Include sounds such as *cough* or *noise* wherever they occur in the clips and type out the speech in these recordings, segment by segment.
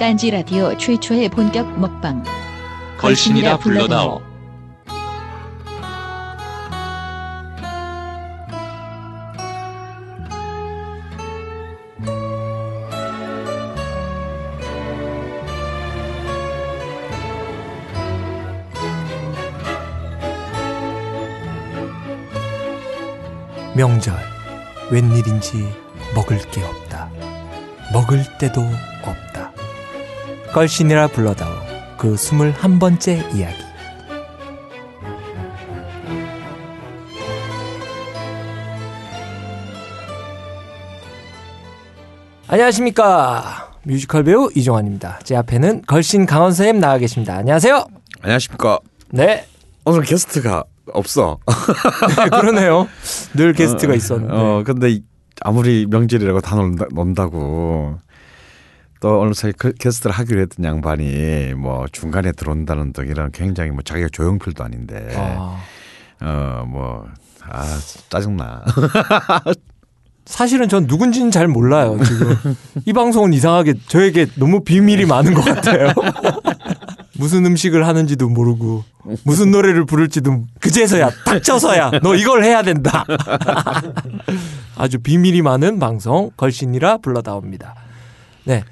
딴지 라디오 최초의 본격 먹방 걸신이라 불러다오 명절 웬일인지 먹을 게 없다. 먹을 때도. 걸신이라 불러다오 그 스물 한 번째 이야기. 안녕하십니까. 뮤지컬 배우 이종환입니다. 제 앞에는 걸신 강원 선생님 나와 계십니다. 안녕하세요. 안녕하십니까. 네. 오늘 게스트가 없어. 네, *laughs* 그러네요. 늘 게스트가 있었는데. 어, 근데 이- 아무리 명절이라고 다 논다, 논다고 또 오늘 사실 그 게스트를 하기로 했던 양반이 뭐 중간에 들어온다는 등 이런 굉장히 뭐 자기가 조용필도 아닌데 아, 어뭐 아 짜증나. *laughs* 사실은 전 누군지는 잘 몰라요, 지금. *laughs* 이 방송은 이상하게 저에게 너무 비밀이 많은 것 같아요. *laughs* 무슨 음식을 하는지도 모르고, 무슨 노래를 부를지도 그제서야, 닥쳐서야, 너 이걸 해야 된다. 아주 비밀이 많은 방송, 걸신이라 불러다옵니다. 네.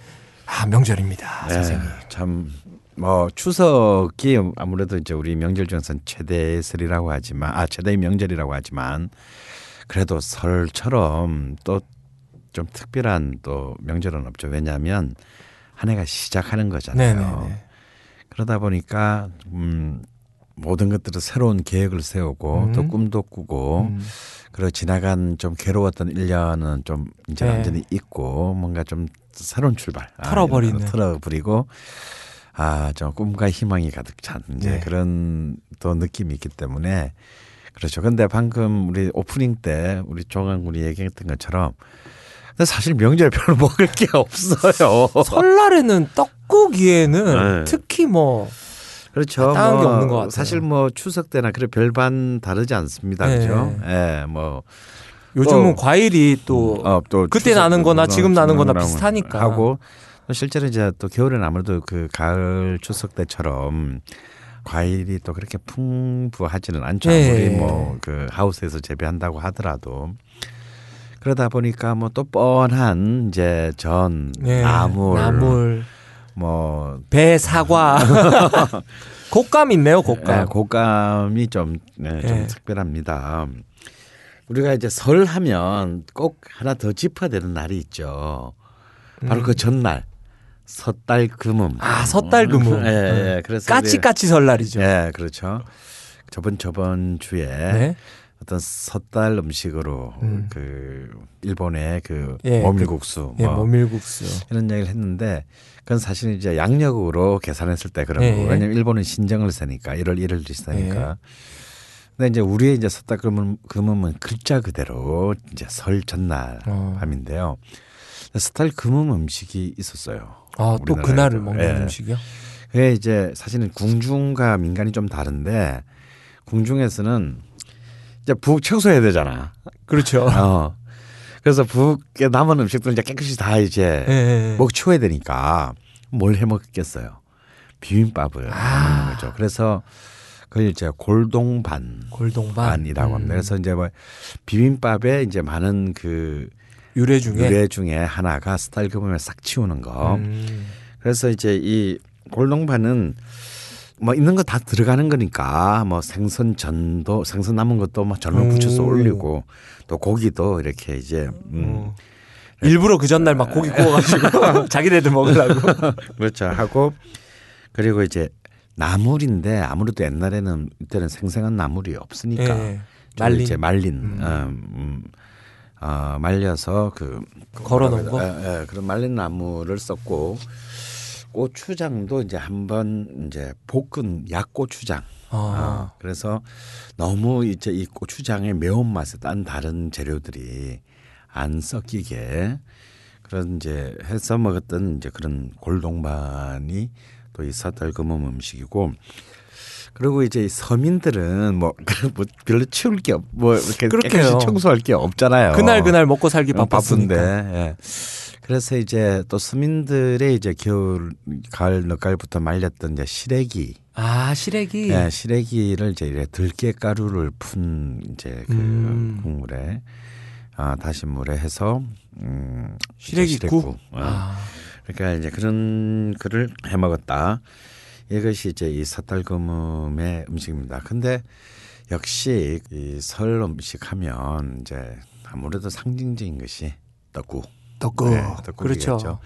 아, 명절입니다, 선생님. 네, 참뭐 추석이 아무래도 이제 우리 명절 중에서는 최대의 설이라고 하지만 아 최대의 명절이라고 하지만 그래도 설처럼 또 좀 특별한 또 명절은 없죠. 왜냐하면 한 해가 시작하는 거잖아요. 네네네. 그러다 보니까 음 모든 것들을 새로운 계획을 세우고 음. 또 꿈도 꾸고 음, 그리고 지나간 좀 괴로웠던 1년은 좀 이제 네. 완전히 잊고 뭔가 좀 새로운 출발. 아, 털어버리는. 거 털어버리고 아, 저 꿈과 희망이 가득 찬 이제 네. 그런 또 느낌이 있기 때문에 그렇죠. 근데 방금 우리 오프닝 때 우리 조강 우리 얘기했던 것처럼 근데 사실 명절 별로 먹을 게 *laughs* 없어요. 설날에는 떡국이에는 네. 특히 뭐, 그렇죠. 따뜻한 게 없는 것 같아요. 사실 뭐 추석 때나 그래 별반 다르지 않습니다. 네. 그죠? 예, 뭐 요즘은 또- 과일이 또, 어, 또 그때 나는 거나 지금 나는 거나 비슷하니까. 하고 또 실제로 이제 또 겨울에는 아무래도 그 가을 추석 때처럼 과일이 또 그렇게 풍부하지는 않죠. 네. 아무리 뭐그 하우스에서 재배한다고 하더라도 그러다 보니까 뭐 또 뻔한 이제 전, 네, 나물, 나물, 뭐 배, 사과. *laughs* 곶감 있네요, 예, 곶감. 곶감이 좀, 네, 좀 예. 특별합니다. 우리가 이제 설 하면 꼭 하나 더 짚어야 되는 날이 있죠. 바로 그 전날 섣달 금음. 아, 섣달 금음. 예, 예. 그래서 까치까치 설날이죠. 예, 그렇죠. 저번 저번 주에 네. 어떤 섣달 음식으로 음. 그 일본의 그 예, 모밀국수 예, 뭐 모밀국수. 이런 얘기를 했는데 그건 사실 이제 양력으로 계산했을 때 그런 예, 거고 예. 왜냐면 일본은 신정을 세니까 1월 1일 있으니까 근데 이제 우리의 이제 섰다 금은 금음은 글자 그대로 이제 설 전날 어. 밤인데요. 스타일 금음 음식이 있었어요. 아, 또. 그날을 먹는 예. 음식이요? 그게 이제 사실은 궁중과 민간이 좀 다른데 궁중에서는 이제 북 청소해야 되잖아. 그렇죠. 어. 그래서 북에 남은 음식들 이제 깨끗이 다 이제 예, 예. 먹 치워야 되니까 뭘 해 먹겠어요. 비빔밥을 아. 먹는 거죠. 그래서 그 그걸 이제 골동반 골동반 반이라고 합니다. 음. 그래서 이제 뭐 비빔밥에 이제 많은 그 유래 중에 유래 중에 하나가 스타일 금음에 싹 치우는 거. 음. 그래서 이제 이 골동반은 뭐 있는 거 다 들어가는 거니까 뭐 생선 전도 생선 남은 것도 뭐 전을 붙여서 오. 올리고 또 고기도 이렇게 이제 음 어. 일부러 그 전날 막 고기 구워가지고 *laughs* *laughs* 자기네들 먹으려고. *laughs* 그렇죠 하고 그리고 이제 나물인데 아무래도 옛날에는 이때는 생생한 나물이 없으니까 예. 좀 말린 이제 말린 음. 어, 음, 어, 말려서 그 걸어놓은 거? 예, 예, 그런 말린 나물을 썼고 고추장도 이제 한번 이제 볶은 약고추장. 아. 어, 그래서 너무 이제 이 고추장의 매운 맛에 딴 다른 재료들이 안 섞이게 그런 이제 해서 먹었던 이제 그런 골동반이 또 이 사달금음 음식이고 그리고 이제 이 서민들은 뭐, *laughs* 뭐 별로 치울 게 없, 뭐 이렇게 그렇게요. 깨끗이 청소할 게 없잖아요. 그날 그날 먹고 살기 어, 바빴으니까. 바쁜데. 예. 그래서 이제 또 서민들의 이제 겨울, 가을, 늦가을부터 말렸던 이제 시래기, 아 시래기. 예, 시래기를 이제 이래 들깨 가루를 푼 이제 그 음. 국물에 아, 다신 물에 해서 음, 시래기 이제 국? 어. 아. 그러니까 이제 그런 거를 해 먹었다. 이것이 이제 이 사달금음의 음식입니다. 근데 역시 이 설 음식 하면 이제 아무래도 상징적인 것이 떡국. 떡국. 네, 떡국이겠죠. 그렇죠.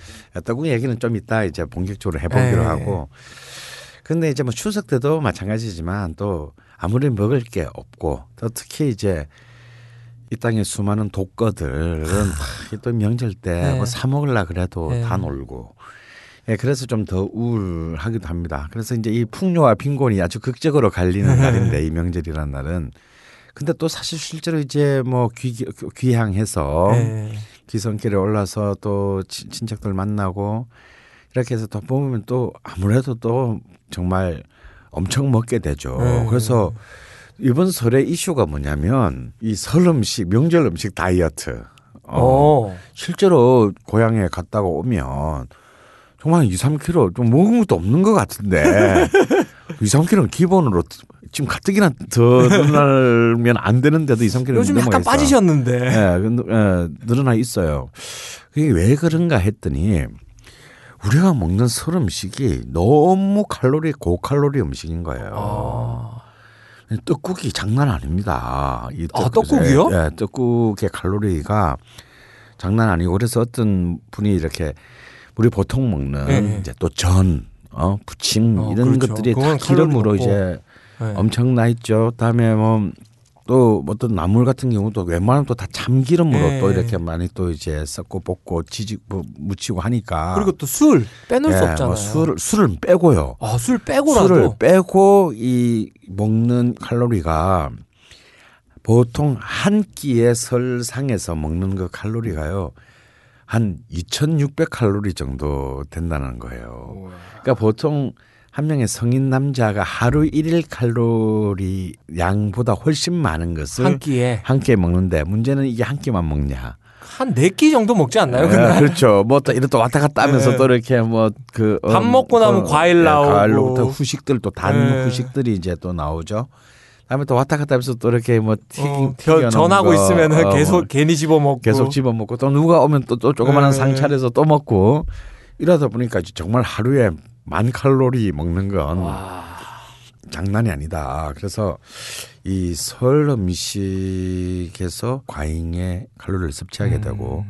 떡국 얘기는 좀 이따 이제 본격적으로 해보기로 네. 하고. 근데 이제 뭐 추석 때도 마찬가지지만 또 아무리 먹을 게 없고 또 특히 이제 이 땅의 수많은 독거들은 다또 명절 때 네. 뭐사 먹으려 그래도 네. 다 놀고. 예, 그래서 좀 더 우울하기도 합니다. 그래서 이제 이 풍요와 빈곤이 아주 극적으로 갈리는 *laughs* 날인데 이 명절이라는 날은 근데 또 사실 실제로 이제 뭐 귀, 귀향해서 네. 기성길에 올라서 또 친- 친척들 만나고 이렇게 해서 또 보면 또 아무래도 또 정말 엄청 먹게 되죠. 네. 그래서 이번 설의 이슈가 뭐냐면 이 설 음식, 명절 음식 다이어트. 어, 어. 실제로 고향에 갔다가 오면 정말 2, 3kg 좀 먹은 것도 없는 것 같은데 *laughs* 2, 3kg는 기본으로 지금 가뜩이나 더 늘면 안 되는데도 2, 3kg 요즘 약간 빠지셨는데. 예, 예, 늘어나 있어요. 그게 왜 그런가 했더니 우리가 먹는 설 음식이 너무 칼로리 고칼로리 음식인 거예요. 아. 떡국이 장난 아닙니다. 이 아, 떡국이요? 예, 떡국의 칼로리가 장난 아니고 그래서 어떤 분이 이렇게 우리 보통 먹는 네. 이제 또 전, 어, 부침 어, 이런 그렇죠. 것들이 다 기름으로 이제 네. 엄청나 있죠. 다음에 뭐 또 어떤 나물 같은 경우도 웬만하면 또 다 참기름으로 네. 또 이렇게 많이 또 이제 섞고 볶고 지지고 뭐 무치고 하니까 그리고 또 술 빼놓을 수 예, 없잖아요. 뭐 술을 술을 빼고요. 아, 술 빼고라도. 술을 빼고 이 먹는 칼로리가 보통 한 끼의 설상에서 먹는 그 칼로리가요. 한 2,600 칼로리 정도 된다는 거예요. 그러니까 보통 한 명의 성인 남자가 하루 일일 칼로리 양보다 훨씬 많은 것을 한 끼에 한 끼에 먹는데 문제는 이게 한 끼만 먹냐. 한 네 끼 정도 먹지 않나요? 예, 그날? 그렇죠. 뭐 또 이렇게 왔다 갔다 하면서 네. 또 이렇게 뭐 그 밥 먹고 나면 과일 나오고. 과일로부터 후식들 또단 네. 후식들이 이제 또 나오죠. 다음에 또 왔다 갔다 하면서 또 이렇게 뭐 튀긴 어, 튀겨놓은 전하고 거, 있으면 어, 계속 뭐 괜히 집어 먹고 계속 집어 먹고 또 누가 오면 또, 또 조그마한 네. 상 차려서 또 먹고 이러다 보니까 정말 하루에 만 칼로리 먹는 건 와. 장난이 아니다. 그래서 이 설 음식에서 과잉의 칼로리를 섭취하게 되고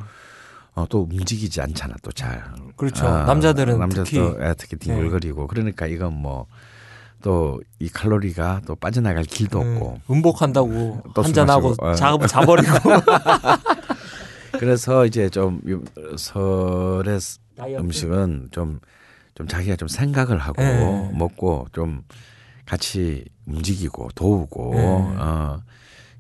어, 또 움직이지 않잖아 또 잘. 음. 그렇죠. 아, 남자들은 남자도 특히 네. 예, 특히 뒹굴거리고 그러니까 이건 뭐 또 이 칼로리가 또 빠져나갈 길도 없고 음, 음복한다고 또 한잔 하고 술 마시고, 어. 자 자버리고 *laughs* 그래서 이제 좀 요- 설의 음식은 좀, 좀 자기가 좀 생각을 하고 네. 먹고 좀 같이 움직이고 도우고 네. 어,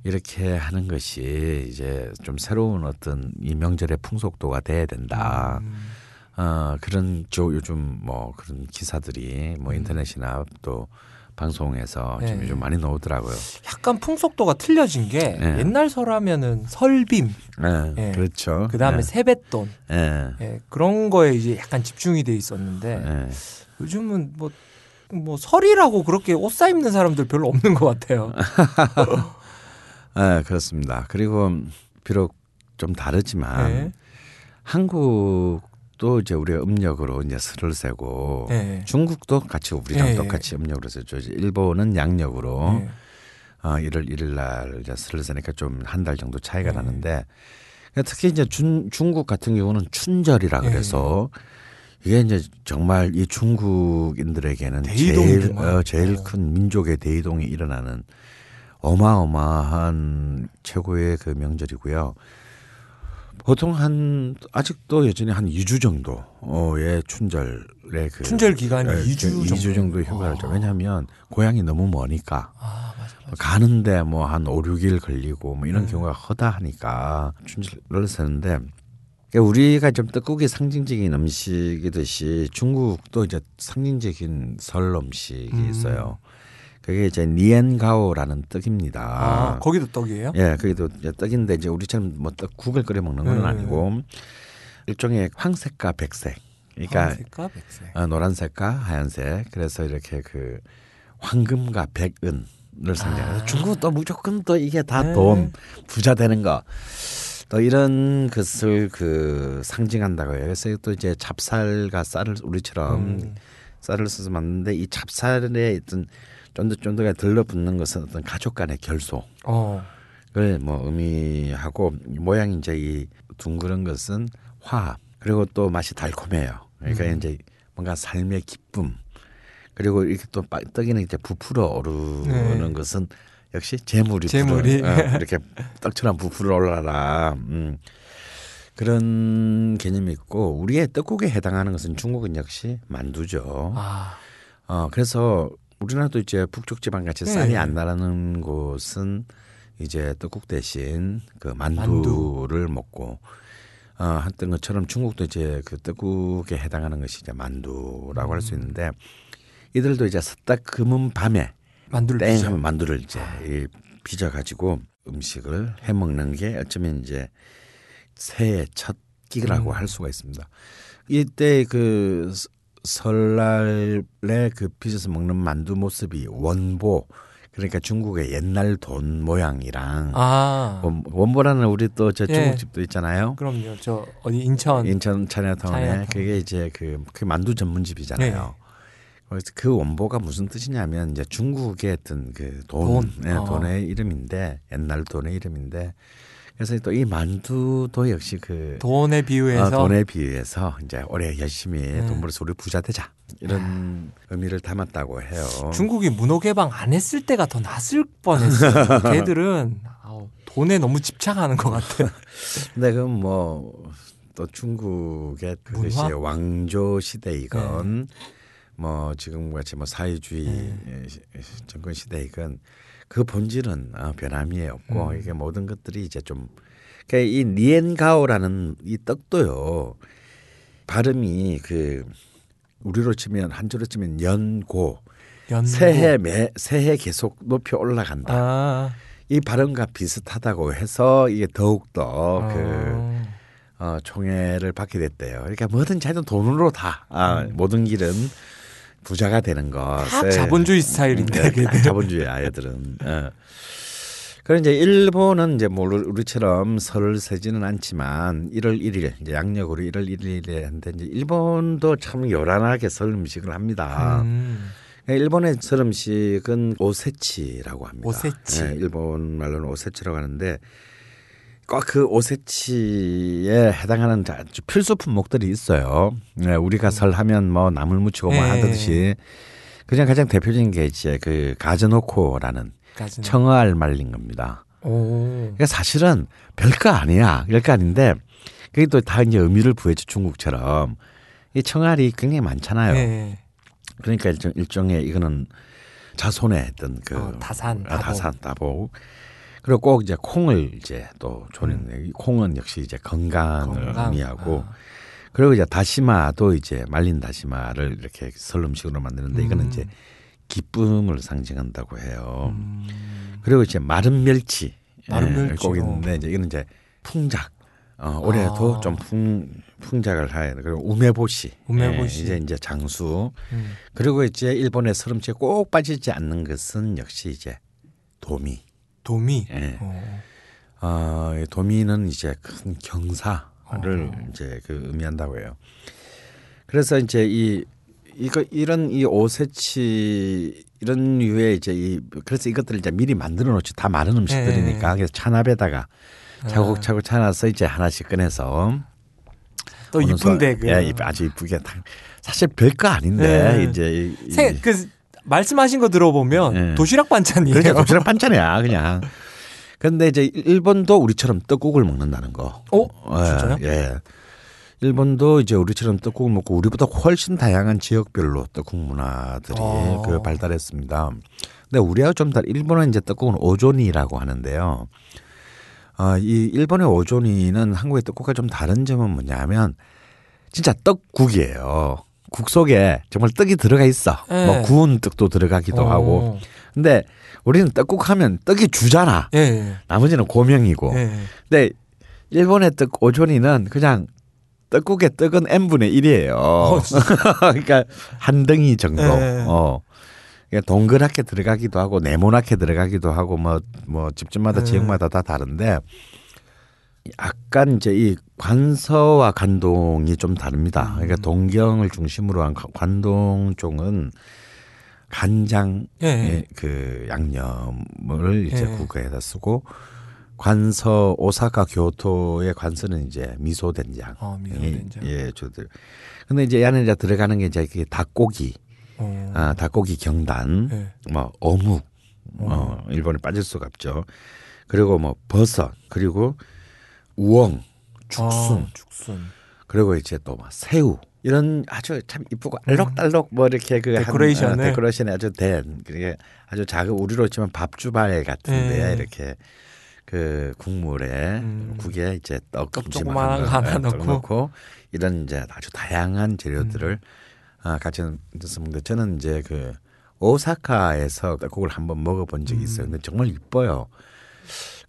이렇게 하는 것이 이제 좀 새로운 어떤 이 명절의 풍속도가 돼야 된다. 음. 어, 그런 저 요즘 뭐 그런 기사들이 뭐 인터넷이나 또 방송에서 네. 좀 요즘 많이 나오더라고요. 약간 풍속도가 틀려진 게 네. 옛날 설하면은 설빔 네, 예. 그렇죠. 그 다음에 네. 세뱃돈 예. 예, 그런 거에 이제 약간 집중이 돼 있었는데 예. 요즘은 뭐 뭐 설이라고 그렇게 옷 사 입는 사람들 별로 없는 것 같아요. *laughs* 네, 그렇습니다. 그리고 비록 좀 다르지만 네. 한국 도 이제 우리가 음력으로 이제 설을 세고 네. 중국도 같이 우리랑 네. 똑같이 음력으로 세죠. 일본은 양력으로 네. 어, 1월 1일 날 이제 설을 세니까 좀 한 달 정도 차이가 네. 나는데 특히 이제 중, 중국 같은 경우는 춘절이라 네. 그래서 이게 이제 정말 이 중국인들에게는 제일. 어, 제일 어. 큰 민족의 대이동이 일어나는 어마어마한 최고의 그 명절이고요. 보통 한 아직도 여전히 한 2주 정도의 춘절의 그 춘절 기간이 예, 2주 정도. 2주 정도 휴가를 줘. 아. 왜냐하면 고향이 너무 머니까 아 맞아 맞아. 가는데 뭐 한 5, 6일 걸리고 뭐 이런 네. 경우가 허다하니까 춘절을 그러니까 우리가 좀 떡국이 상징적인 음식이듯이 중국도 이제 상징적인 설 음식이 음. 있어요. 그게 이제 니엔가오라는 떡입니다. 아 거기도 떡이에요? 예, 이제 떡인데 이제 우리처럼 뭐 떡 국을 끓여 먹는 건 네. 아니고 일종의 황색과 백색. 그러니까 황색과 백색. 어, 노란색과 하얀색. 그래서 이렇게 그 황금과 백은 을 상징해서 아. 중국은 또 무조건 또 이게 다 네. 돈 부자 되는 거. 또 이런 것을 그 상징한다고 해요. 그래서 또 이제 찹쌀과 쌀을 우리처럼 음. 쌀을 써서 만드는데 이 찹쌀에 어떤 쫀득쫀득하게 들러붙는 것은 어떤 가족 간의 결속. 어. 을뭐 의미하고 모양이 이제 이 둥그런 것은 화합 그리고 또 맛이 달콤해요. 그러니까 음. 이제 뭔가 삶의 기쁨 그리고 이렇게 또 빠- 떡이는 이제 부풀어 오르는 네. 것은 역시 재물이 재물이. 불어, 어, 이렇게 떡처럼 부풀어 올라라. 음. 그런 개념이 있고 우리의 떡국에 해당하는 것은 중국은 역시 만두죠. 아 어 그래서 우리나라도 이제 북쪽 지방 같이 네. 쌀이 안 나는 곳은 이제 떡국 대신 그 만두를 먹고 어 했던 것처럼 중국도 이제 그 떡국에 해당하는 것이 이제 만두라고 할수 음. 있는데 이들도 이제 딱 금은 밤에 만두를 땡. 하면 만두를 이제 이 빚어 가지고 음식을 해 먹는 게 어쩌면 이제 새해 첫 끼라고 음. 할 수가 있습니다. 이때 그 서- 설날에 그 빚어서 먹는 만두 모습이 원보 그러니까 중국의 옛날 돈 모양이랑 아 원- 원보라는 우리 또저 예. 중국집도 있잖아요. 그럼요. 저 어디 인천 인천 차이나타운에 차이나타운. 그게 이제 그, 그 만두 전문집이잖아요. 네. 그래서 그 원보가 무슨 뜻이냐면 이제 중국의 어떤 그 돈, 돈. 네, 어. 돈의 이름인데 옛날 돈의 이름인데 그래서 또 이 만두도 역시 그 돈에 비유해서 어, 돈에 비해서 이제 올해 열심히 네. 돈 벌어서 우리 부자 되자 이런 의미를 담았다고 해요. 중국이 문호 개방 안 했을 때가 더 낫을 뻔했어요. *laughs* 걔들은 아우, 돈에 너무 집착하는 것 같아요. *laughs* 근데 그건 뭐또 중국의 그것이? 네. 왕조 시대이건 뭐 지금 같이 뭐 사회주의 네. 시- 정권 시대이건 그 본질은 어, 변함이 없고 음. 이게 모든 것들이 이제 좀 그러니까 이 니엔가오라는 이 떡도요 발음이 그 우리로 치면 한자로 치면 연고 연고. 새해 매 새해 계속 높이 올라간다. 아, 이 발음과 비슷하다고 해서 이게 더욱 더그 어. 어, 총애를 받게 됐대요. 그러니까 뭐든 자기는 돈으로 다 아, 모든 길은 부자가 되는 것. 다 자본주의 스타일인데 걔들. 자본주의 아이들은. 어. 그럼 이제 일본은 이제 뭐 우리- 우리처럼 설을 세지는 않지만 1월 1일 이제 양력으로 1월 1일에 한데 이제 일본도 참 요란하게 설 음식을 합니다. 음. 일본의 설 음식은 오세치라고 합니다. 오세치. 네, 일본 말로는 오세치라고 하는데 꼭 그 오세치에 해당하는 아주 필수 품목들이 있어요. 네, 우리가 설 하면 뭐 나물 무치고 뭐 네. 하듯이 그냥 가장 대표적인 게 이제 그 가즈노코라는 까지는. 청어알 말린 겁니다. 오. 그러니까 사실은 별거 아니야. 별거 아닌데 그게 또 다 이제 의미를 부여지 중국처럼 이 청알이 굉장히 많잖아요. 네. 그러니까 일종, 일종의 이거는 자손의 어떤 그 어, 다산, 아. 다산 다복 그리고 꼭 이제 콩을 이제 또 조리는 이 콩은 역시 이제 건강을 음. 건강. 의미하고 아. 그리고 이제 다시마도 이제 말린 다시마를 이렇게 설 음식으로 만드는데 이거는 음. 이제 기쁨을 상징한다고 해요. 음. 그리고 이제 마른 멸치 마른 예, 멸치, 꼭 어. 있는데 이제 이거는 이제 풍작 어, 올해도 아. 좀 풍, 풍작을 하야 돼. 그리고 우메보시. 우메보시. 예, 이제 이제 장수. 음. 그리고 이제 일본의 서름치에 꼭 빠지지 않는 것은 역시 이제 도미. 도미. 예. 어. 어, 이 도미는 이제 큰 경사를 어. 이제 그 의미한다고 해요. 그래서 이제 이 이거 이런 이 오세치 이런 류의 이제 이 그래서 이것들을 이제 미리 만들어 놓지 다 많은 음식들이니까 그래서 찬압에다가 차곡차곡 차놔서 이제 하나씩 꺼내서 또 이쁜데 서- 그. 예, 이- 아주 이쁘게 다- 사실 별거 아닌데 네. 이제 이- 이- 세, 그 말씀하신 거 들어보면 예. 도시락 반찬이에요. 그러니까 도시락 반찬이야 그냥. 근데 이제 일본도 우리처럼 떡국을 먹는다는 거. 어? 예, 진짜요? 예. 일본도 이제 우리처럼 떡국을 먹고 우리보다 훨씬 다양한 지역별로 떡국 문화들이 어. 그 발달했습니다. 근데 우리하고 좀 다른 일본은 이제 떡국은 오조니라고 하는데요. 어, 이 일본의 오조니는 한국의 떡국과 좀 다른 점은 뭐냐면 진짜 떡국이에요. 국 속에 정말 떡이 들어가 있어. 예. 뭐 구운 떡도 들어가기도 어. 하고. 근데 우리는 떡국 하면 떡이 주잖아. 예, 예. 나머지는 고명이고. 예. 근데 일본의 떡 오존이는 그냥 떡국의 떡은 n 분의 1이에요. 어, *laughs* 그러니까 한 덩이 정도. 예. 어. 그러니까 동그랗게 들어가기도 하고 네모나게 들어가기도 하고 뭐뭐 집집마다 예. 지역마다 다 다른데 약간 이제 이 관서와 관동이 좀 다릅니다. 그러니까 음. 동경을 중심으로 한 관동 쪽은 간장 예. 예, 그 양념을 이제 예. 국에다 쓰고 관서 오사카 교토의 관서는 이제 미소 된장. 어, 미소 된장. 예, 저들. 근데 이제 이 안에 이제 들어가는 게 이제 그 닭고기, 어. 아, 닭고기 경단, 예. 뭐 어묵, 어, 일본에 빠질 수가 없죠. 그리고 뭐 버섯, 그리고 우엉, 죽순, 아, 죽순. 그리고 이제 또 막 새우 이런 아주 참 이쁘고 알록달록 뭐 이렇게 그 한- 데코레이션을. 어, 데코레이션이 아주 된 그게 아주 작은 우리로 치면 밥주발 같은데 예. 이렇게 그 국물에 음. 국에 이제 떡거 하나 넣고. 넣고 이런 이제 아주 다양한 재료들을 음. 아, 같이 넣습니다. 저는 이제 그 오사카에서 떡국을 한번 먹어본 적이 있어요. 근데 정말 이뻐요.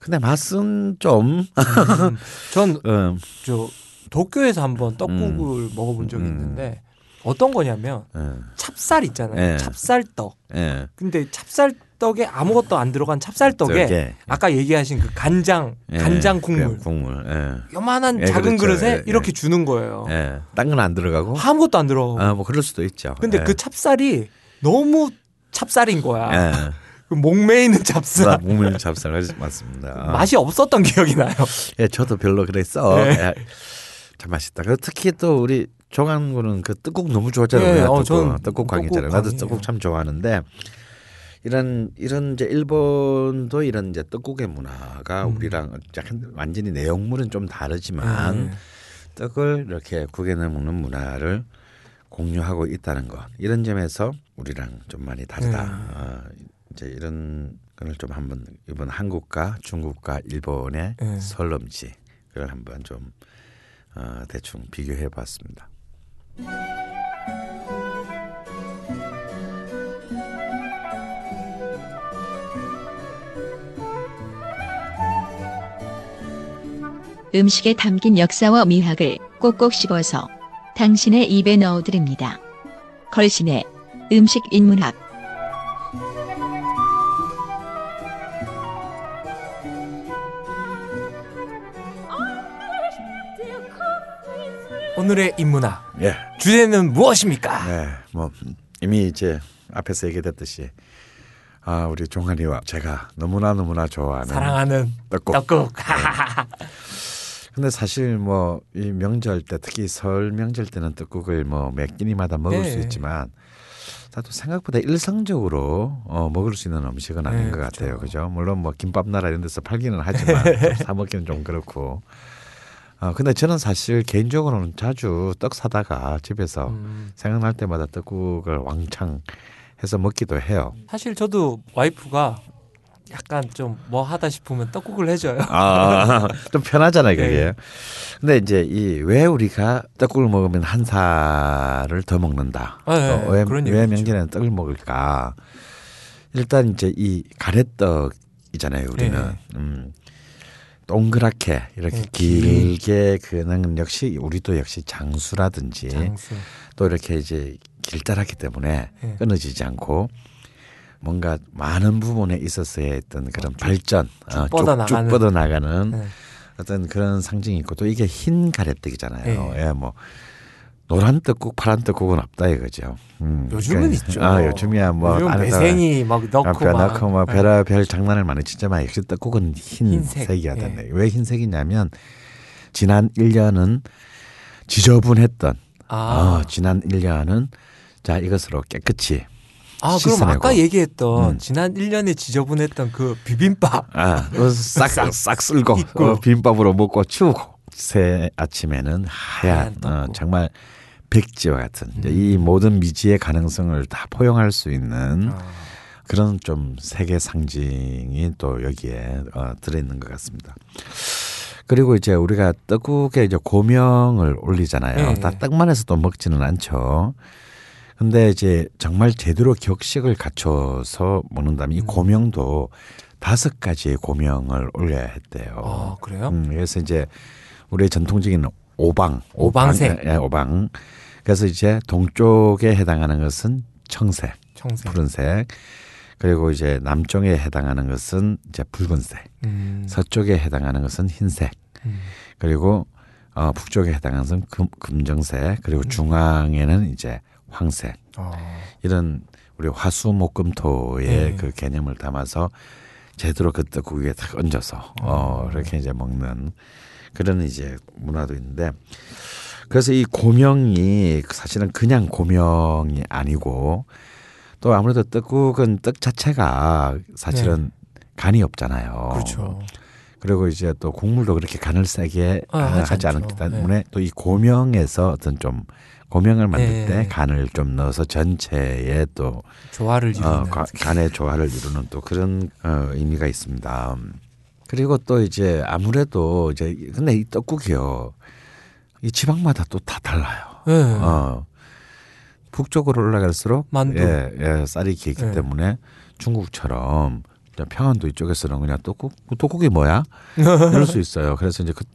근데 맛은 좀 음. 전 음, *laughs* 저 도쿄에서 한번 떡국을 먹어본 적이 음. 있는데 어떤 거냐면 음, 찹쌀 있잖아요. 예. 찹쌀떡. 예. 근데 찹쌀떡에 아무것도 안 들어간 찹쌀떡에 저게, 아까 얘기하신 그 간장 예, 간장 국물 그래, 국물. 예. 요만한 예, 작은 그렇죠. 그릇에 예, 이렇게 예. 주는 거예요. 예. 딴건 안 들어가고. 아무것도 안 들어. 아, 뭐 그럴 수도 있죠. 근데 예. 그 찹쌀이 너무 찹쌀인 거야. *laughs* 예. 그 목매이는 찹쌀. 국물 잡쌀 맞습니다. 아. 맛이 없었던 기억이 나요. 예, 저도 별로 그랬어. 예. 예. 참 맛있다. 특히 또 우리 종한군은 그 떡국 너무 좋아하잖아요. 예, 우리가 어, 떡국, 떡국 광이잖아요. 나도. 떡국 참 좋아하는데 이런 이런 이제 일본도 이런 이제 떡국의 문화가 음. 우리랑 약간 완전히 내용물은 좀 다르지만 예. 떡을 이렇게 국에 넣어 먹는 문화를 공유하고 있다는 것 이런 점에서 우리랑 좀 많이 다르다. 음. 어, 이제 이런 거를 좀 한번 이번 한국과 중국과 일본의 음. 설 음식 그걸 한번 좀 어, 대충 비교해 봤습니다. 음식에 담긴 역사와 미학을 꼭꼭 씹어서 당신의 입에 넣어드립니다. 걸신의 음식 인문학 오늘의 인문학 예, 주제는 무엇입니까? 네, 뭐 이미 이제 앞에서 얘기했듯이 아 우리 종환이와 제가 너무나 너무나 좋아하는 사랑하는 떡국. 떡국. 근데 사실 뭐 이 명절 때 특히 설 명절 때는 떡국을 뭐몇 끼니마다 먹을 네. 수 있지만 나도 생각보다 일상적으로 어, 먹을 수 있는 음식은 아닌 네, 것 그렇죠. 같아요. 그죠? 물론 뭐 김밥 나라 이런 데서 팔기는 하지만 *laughs* 좀사 먹기는 좀 그렇고. 어, 근데 저는 사실 개인적으로는 자주 떡 사다가 집에서 음, 생각날 때마다 떡국을 왕창 해서 먹기도 해요. 사실 저도 와이프가 약간 좀 뭐 하다 싶으면 떡국을 해줘요. 아, *laughs* 좀 편하잖아요, 그게. 네. 근데 이제 이 왜 우리가 떡국을 먹으면 한 살을 더 먹는다. 네, 또 왜, 왜. 명절에는 떡을 먹을까? 일단 이제 이 가래떡이잖아요, 우리는. 네. 음. 동그랗게 이렇게 네. 길게 그는 역시 우리도 역시 장수라든지 장수. 또 이렇게 이제 길다랗기 때문에 네. 끊어지지 않고 뭔가 많은 부분에 있었어야 했던 그런 발전, 어, 뻗어나가는. 쭉 쭉 뻗어나가는 네. 어떤 그런 상징이 있고 또 이게 흰 가래떡이잖아요. 네. 예, 뭐 노란 떡국, 파란 떡국은 없다 이거죠. 음, 요즘은 그러니까, 있죠. 아, 요즘이야 뭐 요즘 매생이 막 넣고 아, 별 막. 넣고 뭐 네. 별별 장난을 많이 치지만 역시 떡국은 흰색. 흰색이었던데 예. 왜 흰색이냐면 지난 1년은 지저분했던 아, 어, 지난 1년은 자 이것으로 깨끗이 아 그럼 씻어내고. 아까 얘기했던 음. 지난 1년에 지저분했던 그 비빔밥. 아, 싹싹 *laughs* 쓸고 잊고. 어, 비빔밥으로 먹고 치우고 새 아침에는 하얀. 어, 정말 백지와 같은 음. 이 모든 미지의 가능성을 다 포용할 수 있는 아, 그런 좀 세계 상징이 또 여기에 어, 들어있는 것 같습니다. 그리고 이제 우리가 떡국에 이제 고명을 올리잖아요. 네. 다 떡만 해서 또 먹지는 않죠. 근데 이제 정말 제대로 격식을 갖춰서 먹는다면 이 음. 고명도 다섯 가지의 고명을 올려야 했대요. 아 그래요? 음, 그래서 이제 우리의 전통적인 오방, 오방색. 예, 오방. 그래서 이제 동쪽에 해당하는 것은 청색, 청색. 푸른색. 그리고 이제 남쪽에 해당하는 것은 이제 붉은색. 음. 서쪽에 해당하는 것은 흰색. 음. 그리고 어, 북쪽에 해당하는 것은 금, 금정색. 그리고 음. 중앙에는 이제 황색. 어. 이런 우리 화수목금토의 네. 그 개념을 담아서 제대로 그 떡국 위에 딱 얹어서 어, 이렇게 이제 먹는 그런 이제 문화도 있는데 그래서 이 고명이 사실은 그냥 고명이 아니고 또 아무래도 떡국은 떡 자체가 사실은 간이 없잖아요. 네. 그렇죠. 그리고 이제 또 국물도 그렇게 간을 세게 아, 하지, 않기. 때문에 또이 고명에서 어떤 좀 고명을 만들 네. 때 간을 좀 넣어서 전체에 또 조화를 이루는. 어, 가- 간의 조화를 이루는 또 그런 어, 의미가 있습니다. 그리고 또 이제 아무래도 이제 근데 이 떡국이요 이 지방마다 또 다 달라요. 네. 어 북쪽으로 올라갈수록 만두. 예, 예, 쌀이 길기 예. 때문에 중국처럼 평안도 이쪽에서는 그냥 떡국 떡국이 뭐야 *laughs* 이럴 수 있어요. 그래서 이제 그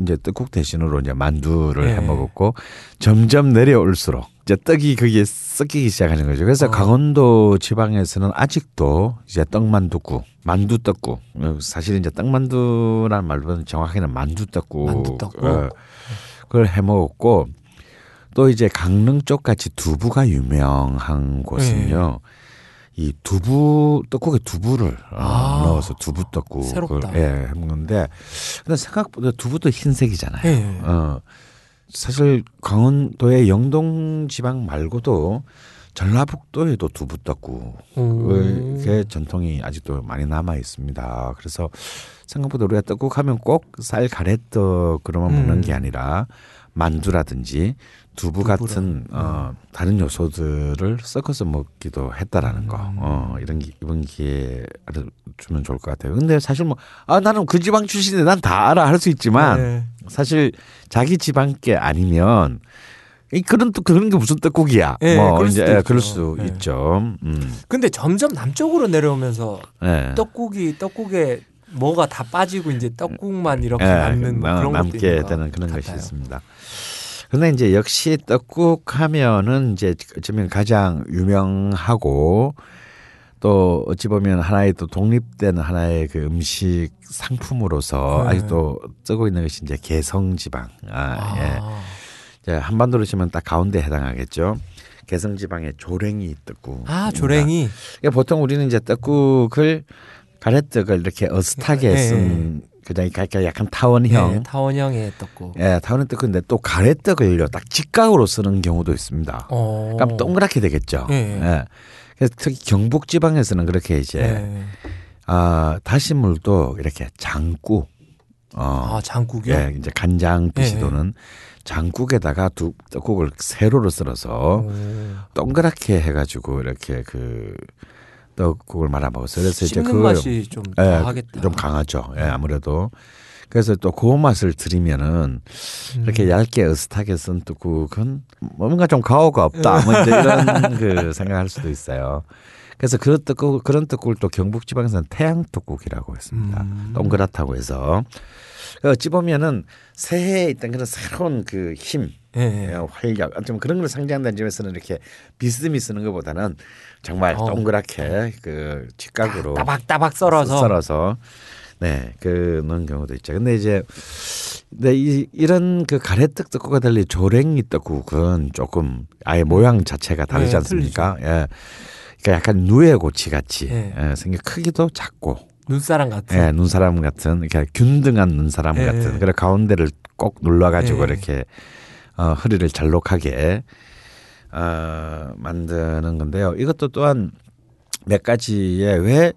이제 떡국 대신으로 이제 만두를 예. 해 먹었고 점점 내려올수록 이제 떡이 거기에 섞이기 시작하는 거죠. 그래서 어. 강원도 지방에서는 아직도 이제 떡만두국, 만두떡국. 어, 사실 이제 떡만두라는 말보다는 정확히는 만두떡국. 만두떡국. 어, 그걸 해 먹었고 또 이제 강릉 쪽 같이 두부가 유명한 곳은요. 예. 이 두부 떡국에 두부를 어, 아, 넣어서 두부 떡국을 새롭다. 예, 해 먹는데 근데 생각보다 두부도 흰색이잖아요. 예. 어. 사실 강원도의 영동 지방 말고도 전라북도에도 두부 떡국의 전통이 아직도 많이 남아 있습니다. 그래서 생각보다 우리가 떡국 하면 꼭 쌀 가래떡 그러면 먹는 음. 게 아니라 만두라든지 두부 두부랑, 같은 어, 다른 요소들을 섞어서 먹기도 했다라는 거. 음. 어, 이런 기, 이번 기회에 알아주면 좋을 것 같아요. 근데 사실 뭐 아 나는 그 지방 출신인데 난 다 알아 할 수 있지만 네. 사실 자기 지방 게 아니면 이 그런 또 그런 게 무슨 떡국이야. 예, 뭐 그럴 이제 예, 있죠. 그럴 수 예. 있죠. 음. 근데 점점 남쪽으로 내려오면서 예. 떡국이 떡국에 뭐가 다 빠지고 이제 떡국만 이렇게 예, 남는 뭐 나- 그런 남게 되는 그런 것이 같아요. 있습니다. 근데 이제 역시 떡국 하면은 이제 어쩌면 가장 유명하고 또 어찌 보면 하나의 또 독립된 하나의 그 음식 상품으로서 네. 아직도 쓰고 있는 것이 이제 개성지방. 아, 예. 아, 이제 한반도로 치면 딱 가운데 해당하겠죠. 개성지방의 조랭이 떡국. 아 조랭이 그러니까 보통 우리는 이제 떡국을 가래떡을 이렇게 어슷하게 예, 쓴 그냥 약간 타원형. 네, 타원형의 떡국. 예, 타원형 떡인데 또 가래떡을요 딱 직각으로 쓰는 경우도 있습니다. 어. 그럼 동그랗게 되겠죠. 예. 예. 그래서 특히 경북 지방에서는 그렇게 이제 네. 아 다시물도 이렇게 장국 어 아 장국이요? 예, 이제 간장빛이 예, 예. 도는 장국에다가 두 떡국을 세로로 썰어서 오. 동그랗게 해가지고 이렇게 그 떡국을 말아 먹었어요. 그래서 이제 그걸 맛이 좀 예, 다하겠다. 좀 강하죠. 예, 아무래도. 그래서 또 그 맛을 들이면은 음. 이렇게 얇게 으슷하게 쓴 떡국은 뭔가 좀 가오가 없다. 뭐 이런 *laughs* 그 생각할 수도 있어요. 그래서 그런 떡국 그런 떡국을 또 경북 지방에서는 태양 떡국이라고 했습니다. 음. 동그랗다고 해서 그 어찌 보면은 새해에 있던 그런 새로운 그 힘, 예, 예. 어, 활력, 좀 그런 걸 상징한다는 점에서는 이렇게 비스듬히 쓰는 것보다는 정말 어. 동그랗게 그 직각으로 따박따박 썰어서 썰어서 네 그런 경우도 있죠. 근데 이제 근데 이, 이런 그 가래떡 떡국과 달리 조랭이 떡국은 조금 아예 모양 자체가 다르지 네, 않습니까? 예. 그러니까 약간 누에 고치 같이 네. 예, 생겨 크기도 작고 눈사람 같은. 예, 눈사람 같은 이렇게 균등한 눈사람 예. 같은 그래 가운데를 꼭 눌러 가지고 예. 이렇게 어, 허리를 잘록하게 어, 만드는 건데요. 이것도 또한 몇 가지에 왜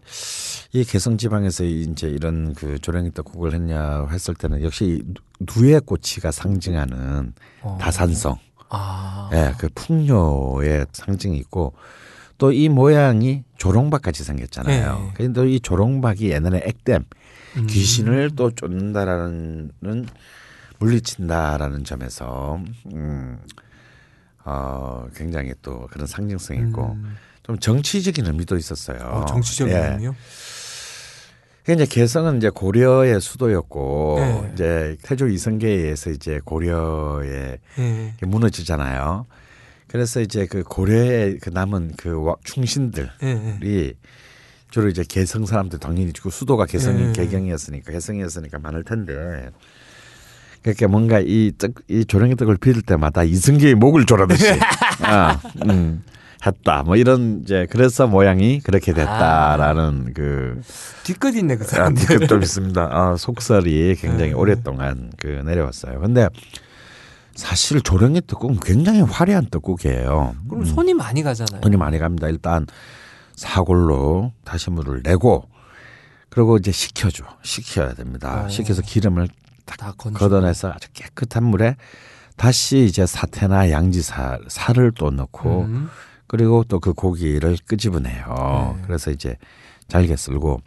이 개성 지방에서 이제 이런 그 조랭이 떡국을 했냐 했을 때는 역시 이 누에 꼬치가 상징하는 어. 다산성, 아. 예, 그 풍요의 상징이 있고 또 이 모양이 조롱박 같이 생겼잖아요. 예. 근데 이 조롱박이 옛날에 액땜 음. 귀신을 또 쫓는다라는 물리친다라는 점에서 음, 어, 굉장히 또 그런 상징성이 있고 음. 좀 정치적인 의미도 있었어요. 어, 정치적인 예. 의미요? 그게 이제 개성은 이제 고려의 수도였고 네. 이제 태조 이성계에 의해서 이제 고려에 예. 무너지잖아요. 그래서 이제 그 고려의 그 남은 그 와- 충신들이 예. 예. 주로 이제 개성 사람들 당연히 그 수도가 개성이 네. 개경이었으니까 개성이었으니까 많을 텐데 그러니까 뭔가 이 떡 이 조랭이 떡을 빌 때마다 이승계의 목을 조르듯이 *laughs* 아, 음, 했다 뭐 이런 이제 그래서 모양이 그렇게 됐다라는 그 뒤끝 있네 그 아, 사람들. 그좀 있습니다. 아, 속설이 굉장히 네. 오랫동안 그 내려왔어요. 근데 사실 조랭이 떡국은 굉장히 화려한 떡국이에요. 그럼 손이 많이 가잖아요. 돈이 많이 갑니다. 일단 사골로 다시 물을 내고 그리고 이제 식혀줘. 식혀야 됩니다. 어. 식혀서 기름을 다 건져. 걷어내서 아주 깨끗한 물에 다시 이제 사태나 양지살 살을 또 넣고 음. 그리고 또 그 고기를 끄집어내요. 네. 그래서 이제 잘게 썰고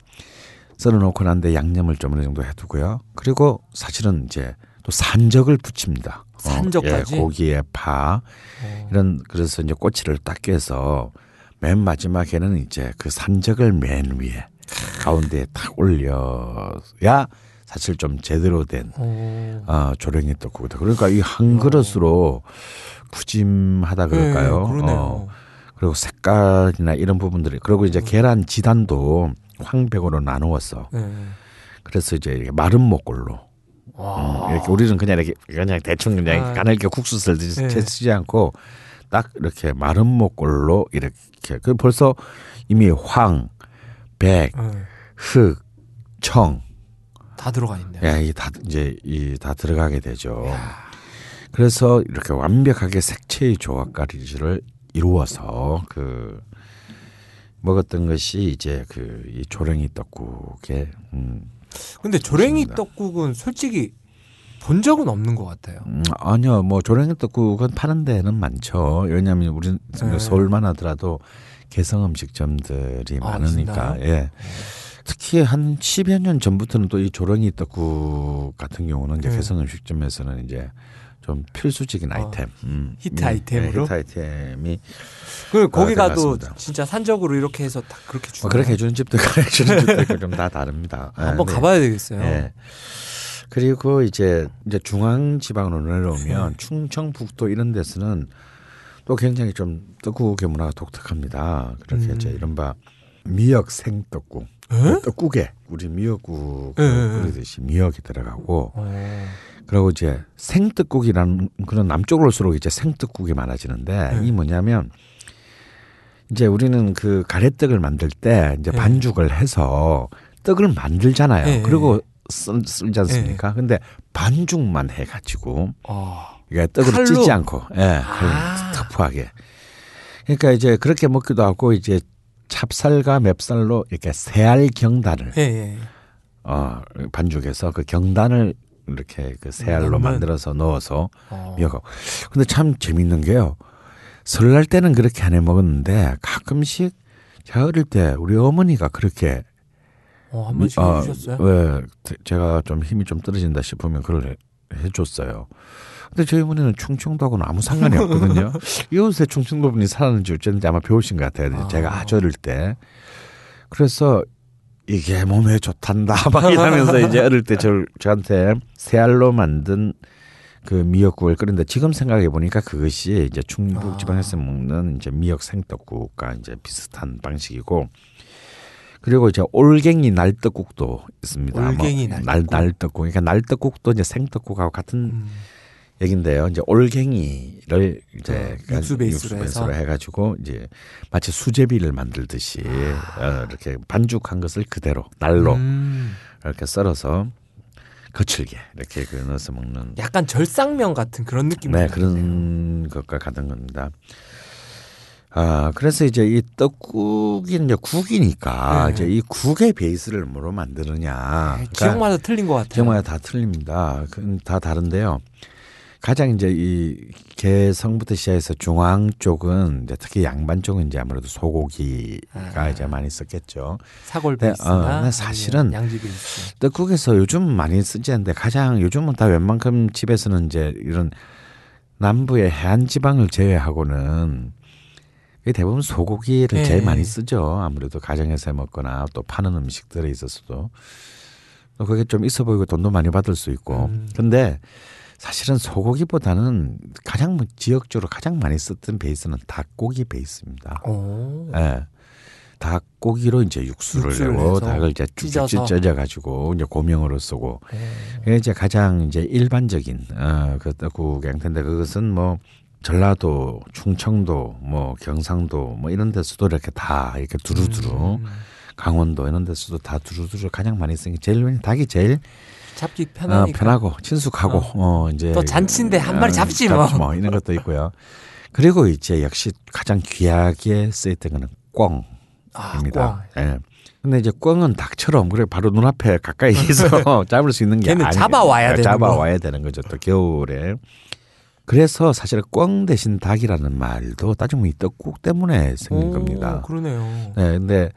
썰어놓고 난데 양념을 좀 어느 정도 해두고요. 그리고 사실은 이제 또 산적을 붙입니다. 어, 산적까지? 예, 고기에 파 어. 이런 그래서 이제 꼬치를 딱 껴서 맨 마지막에는 이제 그 산적을 맨 위에 가운데에 탁 올려야 사실 좀 제대로 된 어. 어, 조랭이 떡국이다. 그러니까 이 한 그릇으로 푸짐하다 그럴까요? 네, 그러네요. 어, 그리고 색깔이나 이런 부분들이 그리고 이제 계란 지단도 황백으로 나누었어. 네. 그래서 이제 마른 목골로 와. 음, 이렇게 우리는 그냥 이렇게 그냥 대충 그냥 아. 가늘게 국수 썰듯이 네. 채 쓰지 않고 딱 이렇게 마른 목골로 이렇게 그 벌써 이미 황, 백, 네. 흑, 청 다 들어가 있네요. 야, 이다 이제 이 다 들어가게 되죠. 그래서 이렇게 완벽하게 색채의 조화까지를 이루어서 그 먹었던 것이 이제 그 이 조랭이 떡국의 음, 근데 조랭이 그렇습니다. 떡국은 솔직히 본 적은 없는 것 같아요. 음, 아니요 뭐 조랭이 떡국은 파는 데는 많죠. 왜냐하면 우리 네. 서울만 하더라도 개성 음식점들이 아, 많으니까 진짜요? 예. 특히 한 10여 년 전부터는 또 이 조랭이 떡국 같은 경우는 이제 네. 개성 음식점에서는 이제 좀 필수적인 아, 아이템, 음, 히트 음, 아이템으로? 네, 히트 아이템이 그 거기 아, 가도 들어갔습니다. 진짜 산적으로 이렇게 해서 다 그렇게 주나요? 뭐 *laughs* 그렇게 해주는 집도 안 해주는 집도 있고 좀 다 다릅니다. 예, 한번 네. 가봐야 되겠어요. 예. 그리고 이제 이제 중앙 지방으로 네. 내려오면 충청북도 이런 데서는 또 굉장히 좀 떡국의 문화가 독특합니다. 그렇게 음. 이제 이른바 미역 생떡국. 에? 떡국에 우리 미역국. 끓이듯이 미역이 들어가고 어. 그리고 이제 생떡국이라는 그런 남쪽으로 올수록 이제 생떡국이 많아지는데 네. 이 뭐냐면 이제 우리는 그 가래떡을 만들 때 이제 네. 반죽을 해서 떡을 만들잖아요. 네. 그리고 쓸, 쓸지 않습니까? 근데 반죽만 해가지고 어. 이게 떡을 칼로? 찢지 않고 예, 칼로 아. 터프하게. 그러니까 이제 그렇게 먹기도 하고 이제 찹쌀과 맵쌀로 이렇게 새알 경단을 예, 예. 어, 반죽해서 그 경단을 이렇게 그 새알로 넣는? 만들어서 넣어서 어. 미역하고. 근데 참 재밌는 게요. 설날 때는 그렇게 안 해 먹었는데 가끔씩 제가 어릴 때 우리 어머니가 그렇게 어, 한 번씩 어, 해주셨어요? 왜 제가 좀 힘이 좀 떨어진다 싶으면 그걸 해줬어요. 근데 저희 어머니는 충청도하고는 아무 상관이 *laughs* 없거든요. 이웃에 충청도 분이 살았는지 어쨌는지 아마 배우신 것 같아요. 아. 제가 아주 어릴 때. 그래서 이게 몸에 좋단다 *laughs* 막 이러면서 이제 어릴 때 저, 저한테 새알로 만든 그 미역국을 끓인데 지금 생각해 보니까 그것이 이제 충북 아. 지방에서 먹는 이제 미역 생떡국과 이제 비슷한 방식이고 그리고 이제 올갱이 날떡국도 있습니다. 뭐 올갱이 날, 날떡국. 날떡국. 그러니까 날떡국도 이제 생떡국하고 같은 음. 얘긴데요. 이제 올갱이를 이제 그 육수 베이스로 해서? 해가지고 이제 마치 수제비를 만들듯이 어, 이렇게 반죽한 것을 그대로 날로 음. 이렇게 썰어서 거칠게 이렇게 그 넣어서 먹는 약간 절상면 같은 그런 느낌이 네. 그런 것과 같은 겁니다. 아 그래서 이제 이 떡국이 이제 국이니까 네. 이제 이 국의 베이스를 뭐로 만드느냐 네, 그러니까 지역마다 틀린 것 같아요. 지역마다 다 틀립니다. 그건 다 다른데요. 가장 이제 이 개성부터 시작해서 중앙 쪽은 이제 특히 양반 쪽은 이제 아무래도 소고기가 아. 이제 많이 썼겠죠. 사골 네, 베이스나 어, 아니면 사실은 양지 베이스. 떡국에서 요즘 많이 쓰지 않는데 가장 요즘은 다 웬만큼 집에서는 이제 이런 남부의 해안 지방을 제외하고는 대부분 소고기를 네. 제일 많이 쓰죠. 아무래도 가정에서 해 먹거나 또 파는 음식들에 있어서도 또 그게 좀 있어 보이고 돈도 많이 받을 수 있고. 음. 근데 사실은 소고기보다는 가장 뭐 지역적으로 가장 많이 썼던 베이스는 닭고기 베이스입니다. 오. 예. 닭고기로 이제 육수를, 육수를 내고 닭을 이제 쭉쭉. 찢어져 가지고 이제 고명으로 쓰고 오. 그게 이제 가장 이제 일반적인 어그 떡국 양태인데 그것은 뭐 전라도, 충청도, 뭐 경상도 뭐 이런 데서도 이렇게 다 이렇게 두루두루 음. 강원도 이런 데서도 다 두루두루 가장 많이 쓰는 게 제일 왜냐 닭이 제일 잡기 어, 편하니까. 편하고 친숙하고 어, 이제 또 잔치인데 한 마리 어, 잡지 뭐. 이런 것도 있고요. 그리고 이제 역시 가장 귀하게 쓰였던 거는 꿩. 아, 입니다. 예. 근데 이제 꿩은 닭처럼 그래 바로 눈앞에 가까이 있어 *laughs* *laughs* 잡을 수 있는 게 걔는 아니 잡아와야 되는 잡아와야 되는 거죠. 또 겨울에. 그래서 사실 꿩 대신 닭이라는 말도 따지면 이 떡국 때문에 생긴 오, 겁니다. 그러네요. 네, 근데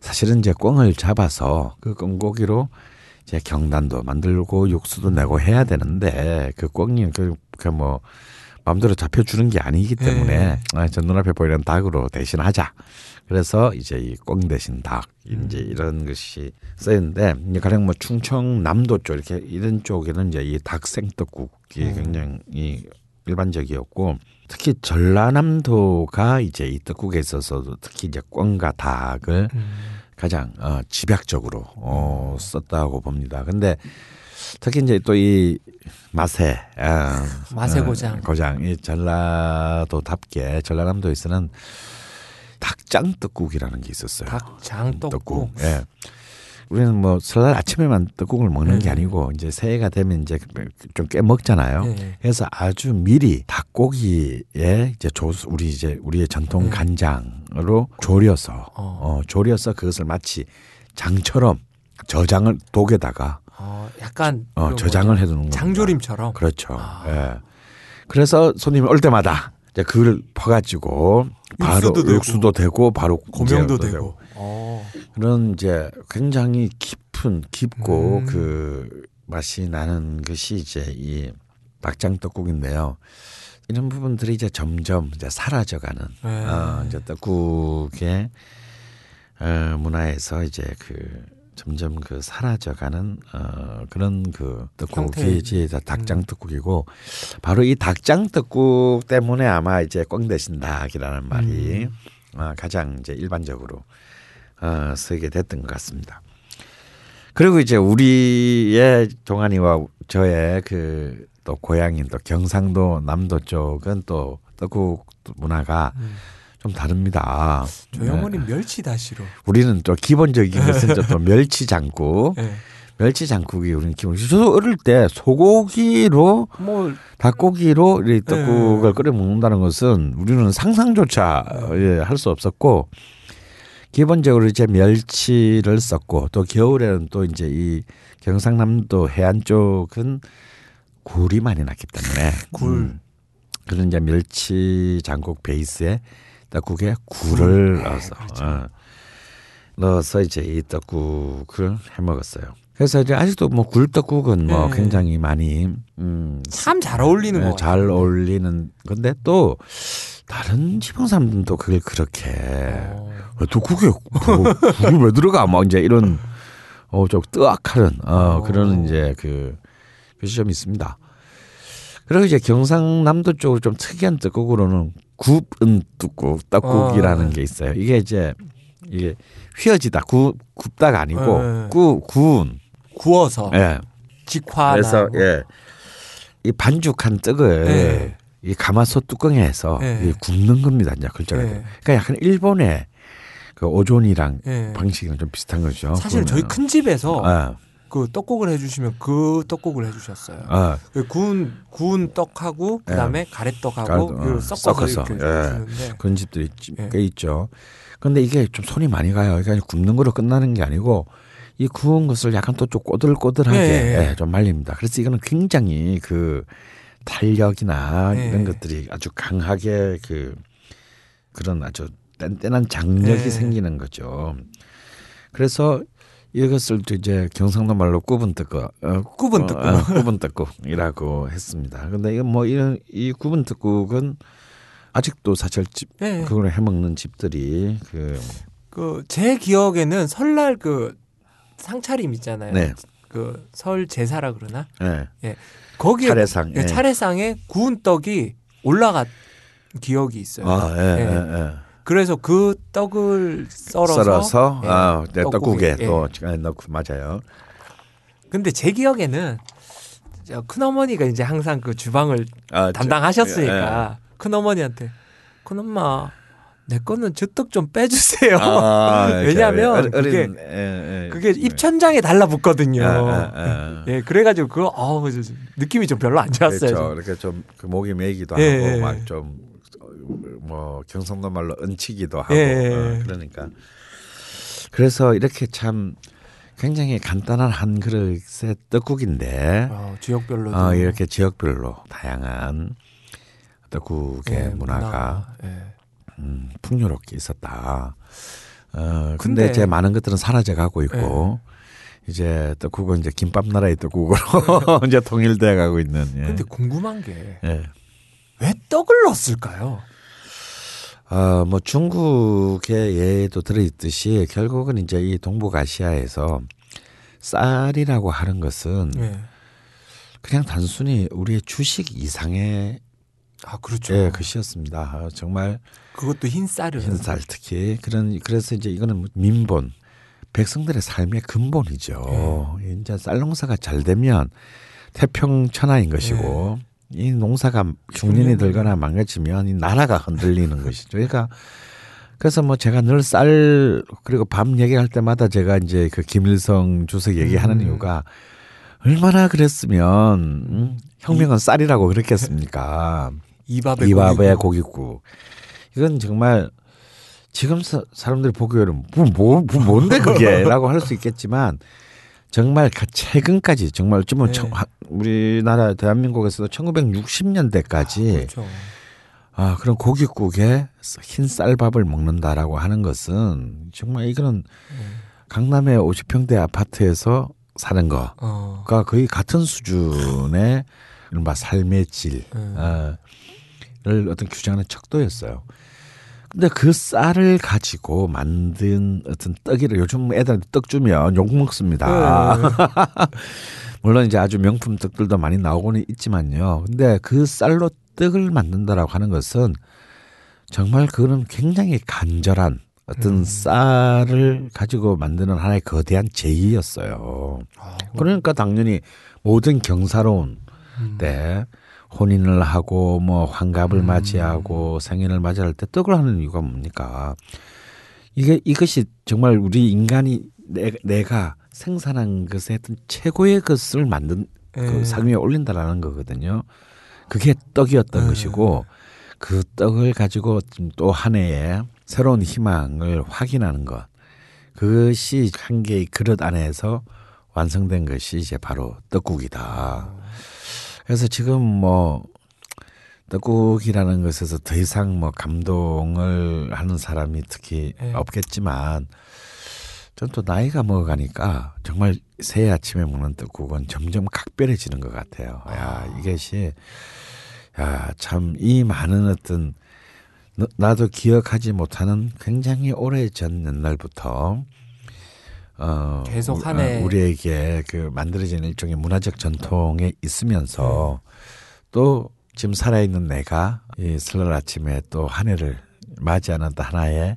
사실은 이제 꿩을 잡아서 그 꿩고기로 이 제 경단도 만들고 육수도 내고 해야 되는데 그 꿩이 그뭐 마음대로 잡혀주는 게 아니기 때문에 네. 아, 저 눈앞에 보이는 닭으로 대신하자. 그래서 이제 이꿩 대신 닭 이제 음. 이런 것이 쓰였는데 이제 가령 뭐 충청남도 쪽 이렇게 이런 쪽에는 이제 이 닭 생떡국이 음. 굉장히 일반적이었고 특히 전라남도가 이제 이 떡국에 있어서도 특히 이제 꿩과 닭을 음. 가장 어, 집약적으로 어, 썼다고 봅니다. 근데 특히 이제 또 이 마세, 아, 마세 어, 고장. 고장 이 전라도답게 전라남도에 서는 닭장 떡국이라는 게 있었어요. 닭장 떡국. 예. 우리는 뭐 설날 아침에만 떡국을 먹는 게 네. 아니고 이제 새해가 되면 이제 좀 꽤 먹잖아요. 네. 그래서 아주 미리 닭고기에 이제 조 우리 이제 우리의 전통 네. 간장으로 조려서 어. 어, 조려서 그것을 마치 장처럼 저장을 독에다가 어, 약간 어, 이런 저장을? 해두는. 장조림처럼. 그렇죠. 아. 예. 그래서 손님이 올 때마다 이제 그걸 퍼가지고 바로 육수도 되고. 육수도 되고 바로 고명도 이제 되고. 어. 그런 이제 굉장히 깊은 깊고 음. 그 맛이 나는 것이 이제 이 닭장 떡국인데요. 이런 부분들이 이제 점점 이제 사라져가는 네. 어, 이제 떡국의 어, 문화에서 이제 그 점점 그 사라져가는 어, 그런 그 떡국이. 이제 다 닭장 떡국이고 바로 이 닭장 떡국 때문에 아마 이제 꽝 대신 닭이라는 말이 음. 어, 가장 이제 일반적으로 어, 쓰게 됐던 것 같습니다. 그리고 이제 우리의 동안이와 저의 그 또 고향인 또 경상도 남도 쪽은 또 떡국 문화가 음. 좀 다릅니다. 저희 네. 어머니 멸치 다시로. 우리는 또 기본적인 것은 또 멸치 장국, 네. 멸치 장국이 우리는 기본. 저도 어릴 때 소고기로 뭐 닭고기로 이 떡국을 네. 끓여 먹는다는 것은 우리는 상상조차 예, 할 수 없었고 기본적으로 이제 멸치를 썼고 또 겨울에는 또 이제 이 경상남도 해안 쪽은 굴이 많이 났기 때문에 굴. 음, 그런 이제 멸치 장국 베이스에 떡국에 굴을 굴. 네, 넣어서 그렇죠. 어, 넣어서 이제 이 떡국을 해 먹었어요. 그래서 이제 아직도 뭐 굴떡국은 뭐 네. 굉장히 많이 음, 참 잘 어울리는 네, 거잘 어울리는 건데 또 다른 지방 사람들도 그걸 그렇게 어. 어, 또 국에 뭐, 국이 왜 들어가 막 이제 이런 어좀 뜨악하는 어 그런 이제 그, 그 시점이 있습니다. 그리고 이제 경상남도 쪽으로 좀 특이한 떡국으로는 굽은 떡국 떡국이라는 어. 게 있어요. 이게 이제 이게 휘어지다 구 굽다가 아니고 네. 구 구운 구워서 예. 직화 그래서 예. 이 반죽한 떡을 네. 이 가마솥 뚜껑에서 네. 이 굽는 겁니다. 이제 글자가. 네. 그러니까 약간 일본의 그 오존이랑 예. 방식이랑 좀 비슷한 거죠. 사실 저희 그러면. 큰 집에서 아, 그 떡국을 해주시면 그 떡국을 해주셨어요. 아, 그 구운 구운 떡하고 그다음에 가래떡하고 가래떡, 이걸 어, 섞어서, 섞어서, 예. 그런 집들이 있- 예. 꽤 있죠. 근데 이게 좀 손이 많이 가요. 그러니까 굽는 거로 끝나는 게 아니고 이 구운 것을 약간 또 좀 꼬들꼬들하게 예, 예. 예, 좀 말립니다. 그래서 이거는 굉장히 그 탄력이나 예. 이런 것들이 아주 강하게 그 그런 아주 뗀뗀한 장력이 예. 생기는 거죠. 그래서 이것을 또 이제 경상도 말로 굽은 떡국, 어, 굽은 떡국. 어, 굽은 떡국이라고 했습니다. 근데 이건 뭐 이런 이 굽은 떡국은 아직도 사실 집 예. 그걸 해 먹는 집들이 그 그 제 기억에는 설날 그 상차림 있잖아요. 네. 그설 제사라 그러나 예, 거기에 차례상 예, 차례상에 구운 떡이 올라간 기억이 있어요. 아, 예, 예. 예, 예. 그래서 그 떡을 썰어서, 썰어서 예, 아, 네, 떡국에 또 예, 넣고 맞아요. 근데 제 기억에는 저 큰어머니가 이제 항상 그 주방을 아, 저- 담당하셨으니까 큰 어머니한테 큰 엄마 내 거는 저떡좀 빼주세요. 아, *laughs* 왜냐하면 어린- 그게 예, 예. 그게 입천장에 달라붙거든요. 아, 아, 아. *laughs* 예, 그래가지고 그거 어우 느낌이 좀 별로 안 좋았어요. 그렇죠. 좀. 이렇게 좀 그 목이 메기도 예, 하고 예. 막좀 뭐 경상도 말로 얹히기도 하고 예, 예. 어, 그러니까 그래서 이렇게 참 굉장히 간단한 한 그릇의 떡국인데 어, 지역별로도 어, 이렇게 지역별로 다양한 떡국의 예, 문화가 문화. 예. 음, 풍요롭게 있었다. 어, 근데, 근데- 예. 이제 많은 것들은 사라져 가고 있고 이제 떡국은 이제 김밥 나라의 떡국으로 *laughs* 이제 통일돼 가고 있는. 예. 근데 궁금한 게왜 예. 떡을 넣었을까요? 어, 뭐 중국의 예도 들어있듯이 결국은 이제 이 동북아시아에서 쌀이라고 하는 것은 예. 그냥 단순히 우리의 주식 이상의 아 그렇죠. 예, 것이었습니다. 아, 정말 그것도 흰 쌀을 흰 쌀 특히 그런 그래서 이제 이거는 뭐 민본 백성들의 삶의 근본이죠. 예. 이제 쌀 농사가 잘 되면 태평천하인 것이고 예. 이 농사가 흉년이 들거나 망가지면 이 나라가 흔들리는 것이죠. 그러니까 그래서 뭐 제가 늘 쌀 그리고 밥 얘기할 때마다 제가 이제 그 김일성 주석 얘기하는 음. 이유가 얼마나 그랬으면 음? 혁명은 쌀이라고 그랬겠습니까? 이밥에 고기고. 고깃국. 이건 정말 지금 사, 사람들이 보기에는 뭐, 뭐, 뭐 뭔데 그게라고 *laughs* 할 수 있겠지만 정말 가- 최근까지 정말 어쩌면 네. 청- 우리나라 대한민국에서도 1960년대까지 그렇죠. 아, 그런 고깃국에 흰 쌀밥을 먹는다라고 하는 것은 정말 이거는 네. 강남의 50평대 아파트에서 사는 거가 어. 거의 같은 수준의 삶의 질, 음. 어, 를 어떤 규정하는 척도였어요. 근데 그 쌀을 가지고 만든 어떤 떡이를 요즘 애들한테 떡 주면 욕 먹습니다. 네. *laughs* 물론 이제 아주 명품 떡들도 많이 나오고는 있지만요. 근데 그 쌀로 떡을 만든다라고 하는 것은 정말 그거는 굉장히 간절한 어떤 음. 쌀을 가지고 만드는 하나의 거대한 제의였어요. 아, 그러니까 당연히 모든 경사로운 음. 때 혼인을 하고 뭐 환갑을 음. 맞이하고 생일을 맞이할 때 떡을 하는 이유가 뭡니까? 이게 이것이 정말 우리 인간이 내, 내가 생산한 것의 어떤 최고의 것을 만든 그 예. 상 위에 올린다라는 거거든요. 그게 떡이었던 네. 것이고 그 떡을 가지고 또 한 해에 새로운 희망을 확인하는 것 그것이 한 개의 그릇 안에서 완성된 것이 이제 바로 떡국이다. 그래서 지금 뭐 떡국이라는 것에서 더 이상 뭐 감동을 하는 사람이 특히 네. 없겠지만 전 또 나이가 먹어가니까 정말 새해 아침에 먹는 떡국은 점점 각별해지는 것 같아요. 야 이것이 야참 이 많은 어떤 너- 나도 기억하지 못하는 굉장히 오래 전 옛날부터 어 계속 우- 한 해. 어, 우리에게 그 만들어진 일종의 문화적 전통에 있으면서 네. 또 지금 살아있는 내가 이 설날 아침에 또 한 해를 맞이하는 또 하나의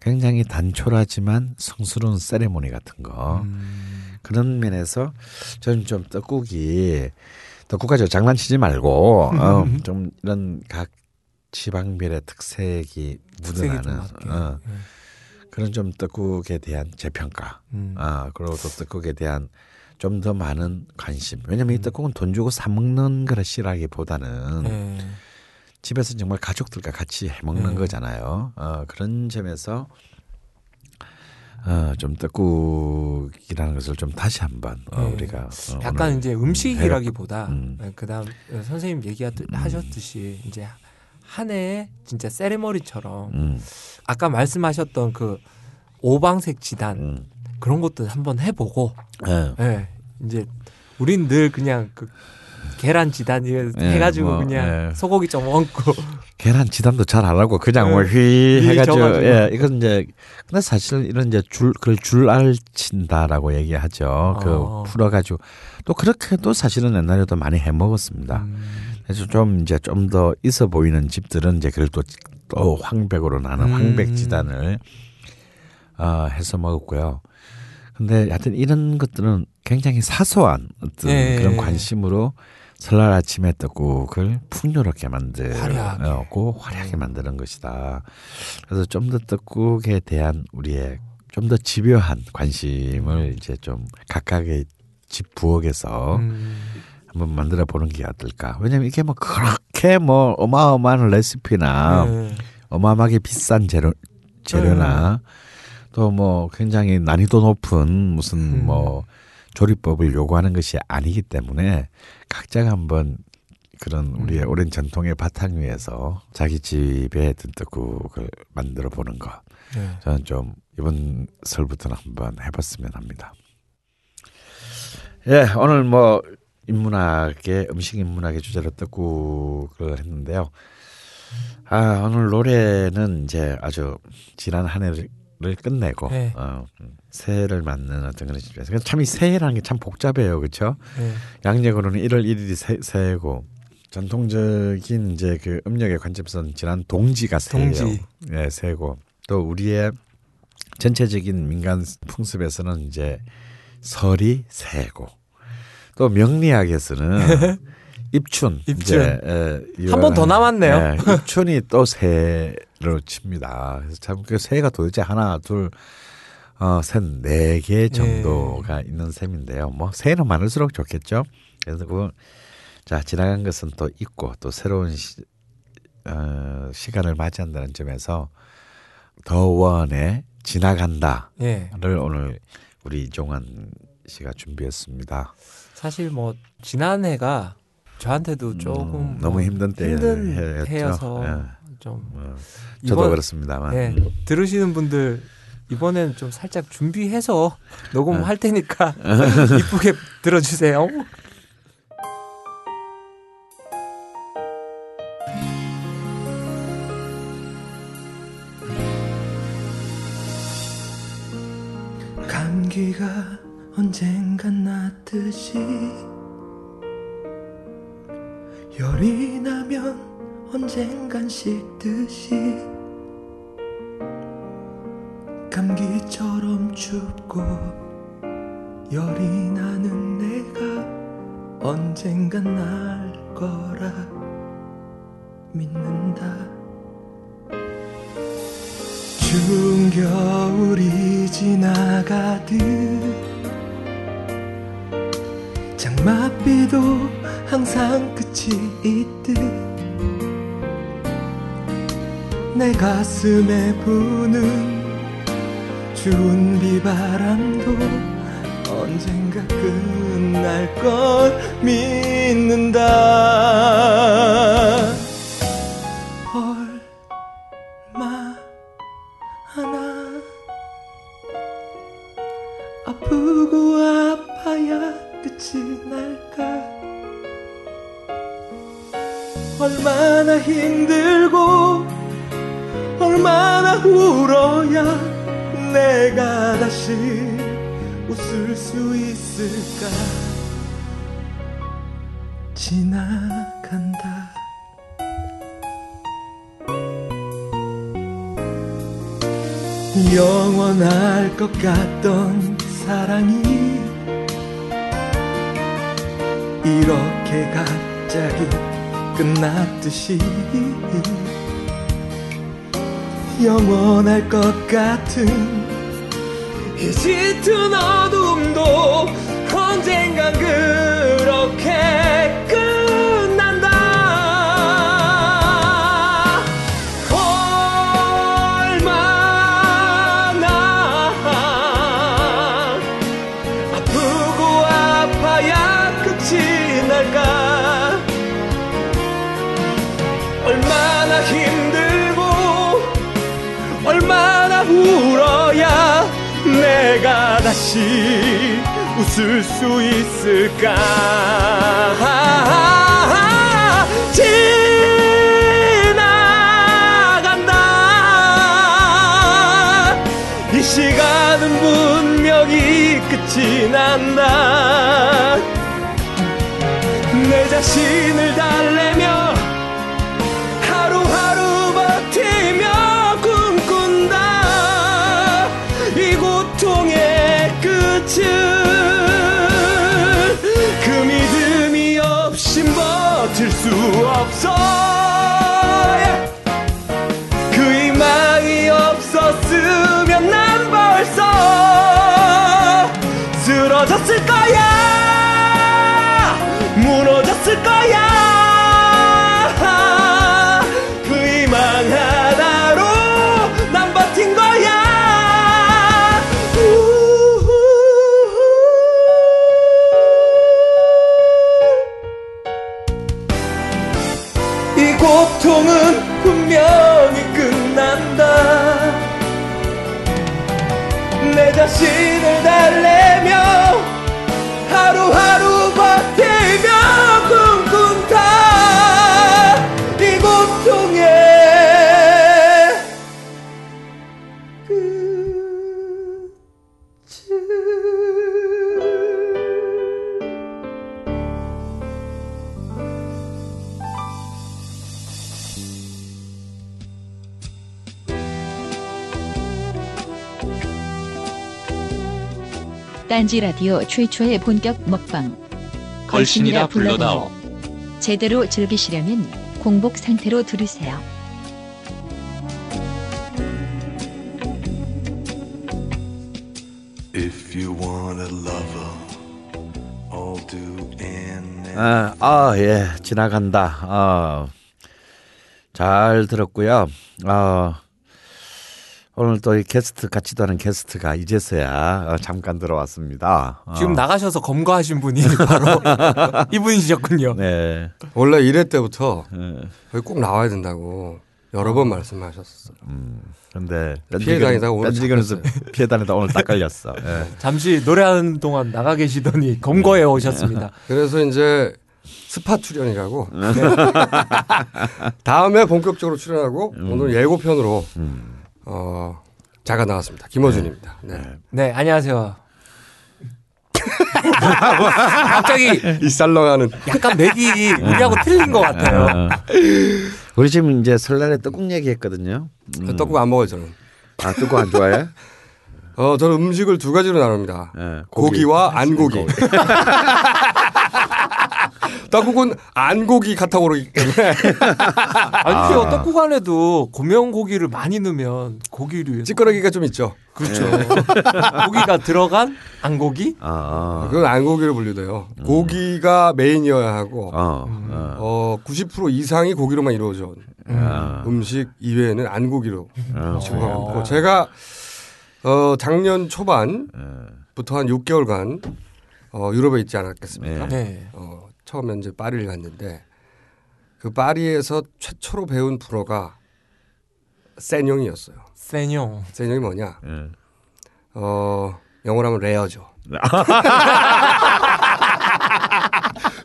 굉장히 단촐하지만 성스러운 세레모니 같은 거 음. 그런 면에서 저는 좀 떡국이 떡국 가지고 장난치지 말고 어, *laughs* 좀 이런 각 지방별의 특색이 묻어나는. 어, 예. 그런 좀 떡국에 대한 재평가 음. 아 그리고 또 떡국에 대한 좀 더 많은 관심 왜냐면 음. 이 떡국은 돈 주고 사 먹는 것이라기보다는 예. 집에서 정말 가족들과 같이 해 먹는 네. 거잖아요. 어, 그런 점에서 어, 좀 떡국이라는 것을 좀 다시 한번 어, 네. 우리가 어, 약간 이제 음식이라기보다 음. 그다음 선생님 얘기하셨듯이 이제 한 해에 진짜 세레머니처럼 음, 아까 말씀하셨던 그 오방색 지단 음. 그런 것도 한번 해보고 예. 예 이제 우린 늘 그냥 그 계란 지단 이거 예, 해가지고 뭐, 그냥 예. 소고기 좀 얹고 *laughs* 계란 지단도 잘 안 하고 그냥 네. 뭐휘 미리 해가지고 져가지고. 예 이건 이제 근데 사실 이런 이제 줄 그걸 줄알친다라고 얘기하죠. 그 어. 풀어가지고 또 그렇게도 사실은 옛날에도 많이 해 먹었습니다. 음, 그래서 좀 이제 좀 더 있어 보이는 집들은 이제 그걸 또, 또 황백으로 나는 음. 황백 지단을 어, 해서 먹었고요. 근데 하여튼 이런 것들은 굉장히 사소한 어떤 예. 그런 관심으로 설날 아침에 떡국을 풍요롭게 화려하게. 만들고 화려하게 만드는 것이다. 그래서 좀 더 떡국에 대한 우리의 좀 더 집요한 관심을 이제 좀 각각의 집 부엌에서 음, 한번 만들어 보는 게 어떨까? 왜냐면 이게 뭐 그렇게 뭐 어마어마한 레시피나 예. 어마어마하게 비싼 재료 재료나 또뭐 굉장히 난이도 높은 무슨 음. 뭐 조리법을 요구하는 것이 아니기 때문에 각자가 한번 그런 우리의 음. 오랜 전통의 바탕 위에서 자기 집에 든 떡국을 만들어 보는 거 예. 저는 좀 이번 설부터는 한번 해봤으면 합니다. 예, 오늘 뭐 인문학의 음식 인문학의 주제로 떡국을 했는데요. 아 오늘 노래는 이제 아주 지난 한 해를 끝내고 네. 어, 음, 새해를 맞는 어떤 그런 시점에서 참이 새해라는 게 참 복잡해요, 그렇죠? 예. 양력으로는 1월 1일이 새, 새해고 전통적인 이제 그 음력의 관점에서는 지난 동지가 새해예요. 동지. 예, 새고 또 우리의 전체적인 민간 풍습에서는 이제 설이 새고 또 명리학에 서는 *laughs* 입춘 입춘. 이제, 예, 한번 더 남았네요. 예, 입춘이 또 새로 칩니다. 그래서 참 그 새가 도대체 하나 둘 어, 셋 네 개 정도가 있는 셈인데요. 뭐 새는 많을수록 좋겠죠. 그래서 그 자, 지나간 것은 또 있고 또 새로운 시, 어, 시간을 맞이한다는 점에서 더원의 지나간다를 예. 오늘 우리 이종환 씨가 준비했습니다. 사실 뭐 지난해가 저한테도 조금 음, 뭐 너무 힘든 때 힘든 해여서 좀 어, 저도 이번- 그렇습니다만 예, 음. 들으시는 분들 이번엔 좀 살짝 준비해서 녹음할 테니까 네. *laughs* 이쁘게 들어주세요. 감기가 언젠간 낫듯이 열이 나면 언젠간 식듯이 감기처럼 춥고 열이 나는 내가 언젠간 날 거라 믿는다. 추운 겨울이 지나가듯 장맛비도 항상 끝이 있듯 내 가슴에 부는 추운 비바람도 언젠가 끝날 걸 믿는다 힘들고 얼마나 울어야 내가 다시 웃을 수 있을까? 지나간다. 영원할 것 같던 사랑이 이렇게 갑자기 끝났듯이 영원할 것 같은 이 짙은 어둠도 언젠간 그렇게 웃을 수 있을까? 지나간다. 이 시간은 분명히 끝이 난다. 내 자신을 달래 쓰러졌 딴지 라디오 최초의 본격 먹방. 걸신이라 불러다오. 제대로 즐기시려면 공복 상태로 들으세요. 아, 아, 예, 지나간다. 어, 잘 들었고요. 어, 오늘 또 이 게스트 같이도 하는 게스트가 이제서야 어, 잠깐 들어왔습니다. 어, 지금 나가셔서 검거하신 분이 *laughs* 바로 이분이셨군요. 네, 원래 1회 때부터 예, 여기 꼭 나와야 된다고 여러 번 말씀하셨어요. 근데 피해 다니다가 오늘 밴드건에서 피해 다니다 오늘 딱 걸렸어. 예. *laughs* 잠시 노래하는 동안 나가 계시더니 검거해 오셨습니다. *laughs* 그래서 이제 스파 출연이라고 다음에 본격적으로 출연하고 오늘 예고편으로 어, 자가 나왔습니다. 김어준입니다. 네. 네, 안녕하세요. *laughs* 갑자기 이 썰렁하는 약간 맥이 우리하고 틀린 것 같아요. 어. 우리 지금 이제 설날에 떡국 얘기했거든요. 음. 떡국 안 먹어요 저는. 아 떡국 안 좋아해? 어, 저는 음식을 두 가지로 나눕니다. 예, 고기. 고기 와 안고기. 떡국은 안고기 카테고리이기 때문에 *laughs* 아니요, 떡국 안에도 고명 고기를 많이 넣으면 고기류 찌꺼러기가 좀 있죠. 그렇죠. *laughs* 고기가 들어간 안고기? 아, 그건 안고기로 분류돼요. 고기가 메인이어야 하고 어, 어, 어, 90% 이상이 고기로만 이루어져 아, 음식 이외에는 안고기로 어, 지금하고 있고 제가 어, 작년 초반부터 한 6개월간 어, 유럽에 있지 않았겠습니까? 네. 어, 처음에 이제 파리를 갔는데 그 파리에서 최초로 배운 불어가 센용이었어요. 세뇽. 센용이 뭐냐? 예. 어, 영어로 하면 레어죠.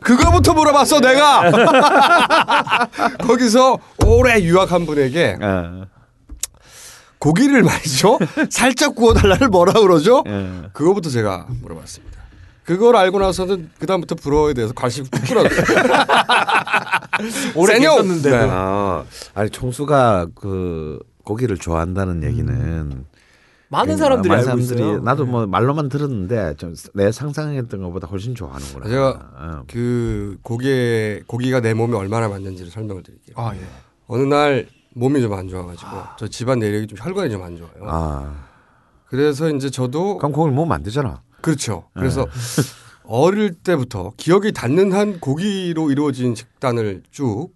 그 *laughs* 그거부터 물어봤어 내가. *laughs* 거기서 오래 유학한 분에게 예. 고기를 말이죠. 살짝 구워달라를 뭐라 그러죠? 예. 그거부터 제가 물어봤습니다. 그걸 알고 나서는 그 다음부터 불어에 대해서 관심이 뚝 끊었어요. *laughs* 오래! 계셨는데도. 네. 아, 아니 총수가 그 고기를 좋아한다는 얘기는 많은 그 사람들이 많은 알고 사람들이 있어요. 나도 뭐 말로만 들었는데 좀 내 상상했던 것보다 훨씬 좋아하는구나. 제가 어. 그 고기에 고기가 내 몸에 얼마나 맞는지를 설명을 드릴게요. 아 예. 어느 날 몸이 좀 안 좋아가지고 저 집안 내력이 좀 혈관이 좀 안 좋아요. 아, 그래서 이제 저도 그럼 고기를 먹으면 안 되잖아. 그렇죠. 그래서 어릴 때부터 기억이 닿는 한 고기로 이루어진 식단을 쭉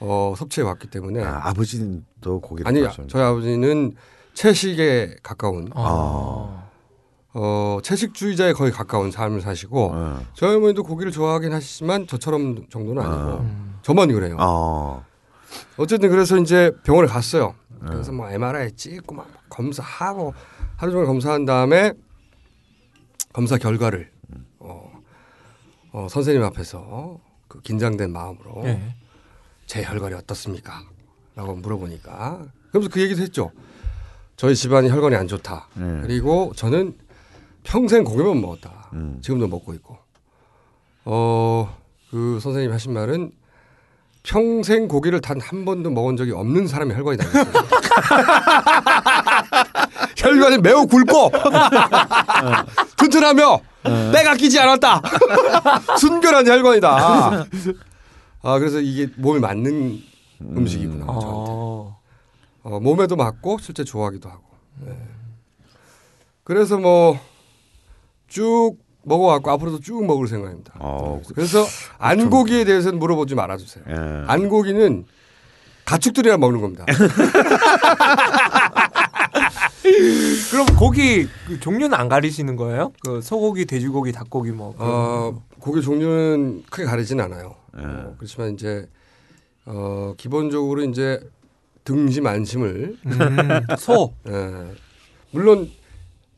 어, 섭취해 왔기 때문에 아, 아버지도 고기를 아니 좋아하시는 저희 아버지는 채식에 가까운 아. 어, 채식주의자에 거의 가까운 삶을 사시고 어. 저희 어머니도 고기를 좋아하긴 하시지만 저처럼 정도는 아니고 음. 저만 그래요. 어. 어쨌든 그래서 이제 병원을 갔어요. 그래서 뭐 MRI 찍고 막 검사하고 하루 종일 검사한 다음에 검사 결과를 어, 어, 선생님 앞에서 그 긴장된 마음으로 예. 제 혈관이 어떻습니까? 라고 물어보니까 그러면서 그 얘기도 했죠. 저희 집안이 혈관이 안 좋다. 네. 그리고 저는 평생 고기만 먹었다. 음. 지금도 먹고 있고. 어, 그 선생님 하신 말은 평생 고기를 단 한 번도 먹은 적이 없는 사람이 혈관이 나있어요. *laughs* 혈관이 매우 굵고 *laughs* 튼튼하며 때가 끼지 않았다. *laughs* 순결한 혈관이다. 아 그래서 이게 몸에 맞는 음 식이구나. 저한테. 어. 어, 몸에도 맞고 실제 좋아하기도 하고. 네. 그래서 뭐 쭉 먹어왔고 앞으로도 쭉 먹을 생각입니다. 어. 그래서 안고기에 대해서는 물어보지 말아주세요. 예. 안고기는 가축들이랑 먹는 겁니다. *laughs* 그럼 고기 그 종류는 안 가리시는 거예요? 그 소고기, 돼지고기, 닭고기 뭐. 어, 고기 종류는 크게 가리진 않아요. 예. 어, 그렇지만 이제 어, 기본적으로 이제 등심 안심을 음, *laughs* 소. 예. 물론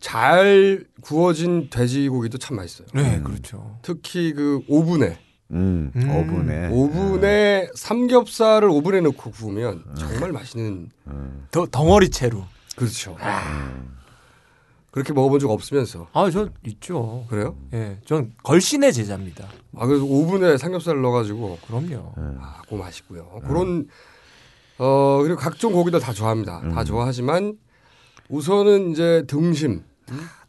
잘 구워진 돼지고기도 참 맛있어요. 네, 그렇죠. 특히 그 오븐에 음, 음. 오븐에. 오븐에 삼겹살을 오븐에 넣고 구우면 정말 맛있는 더 덩어리 채로. 그렇죠. 그렇게 먹어본 적 없으면서 아, 저 있죠. 그래요? 예, 전 걸신의 제자입니다. 아 그래서 오븐에 삼겹살을 넣어가지고 그럼요. 아, 그거 맛있고요. 그런 어 그리고 각종 고기들 다 좋아합니다. 다 좋아하지만 우선은 이제 등심,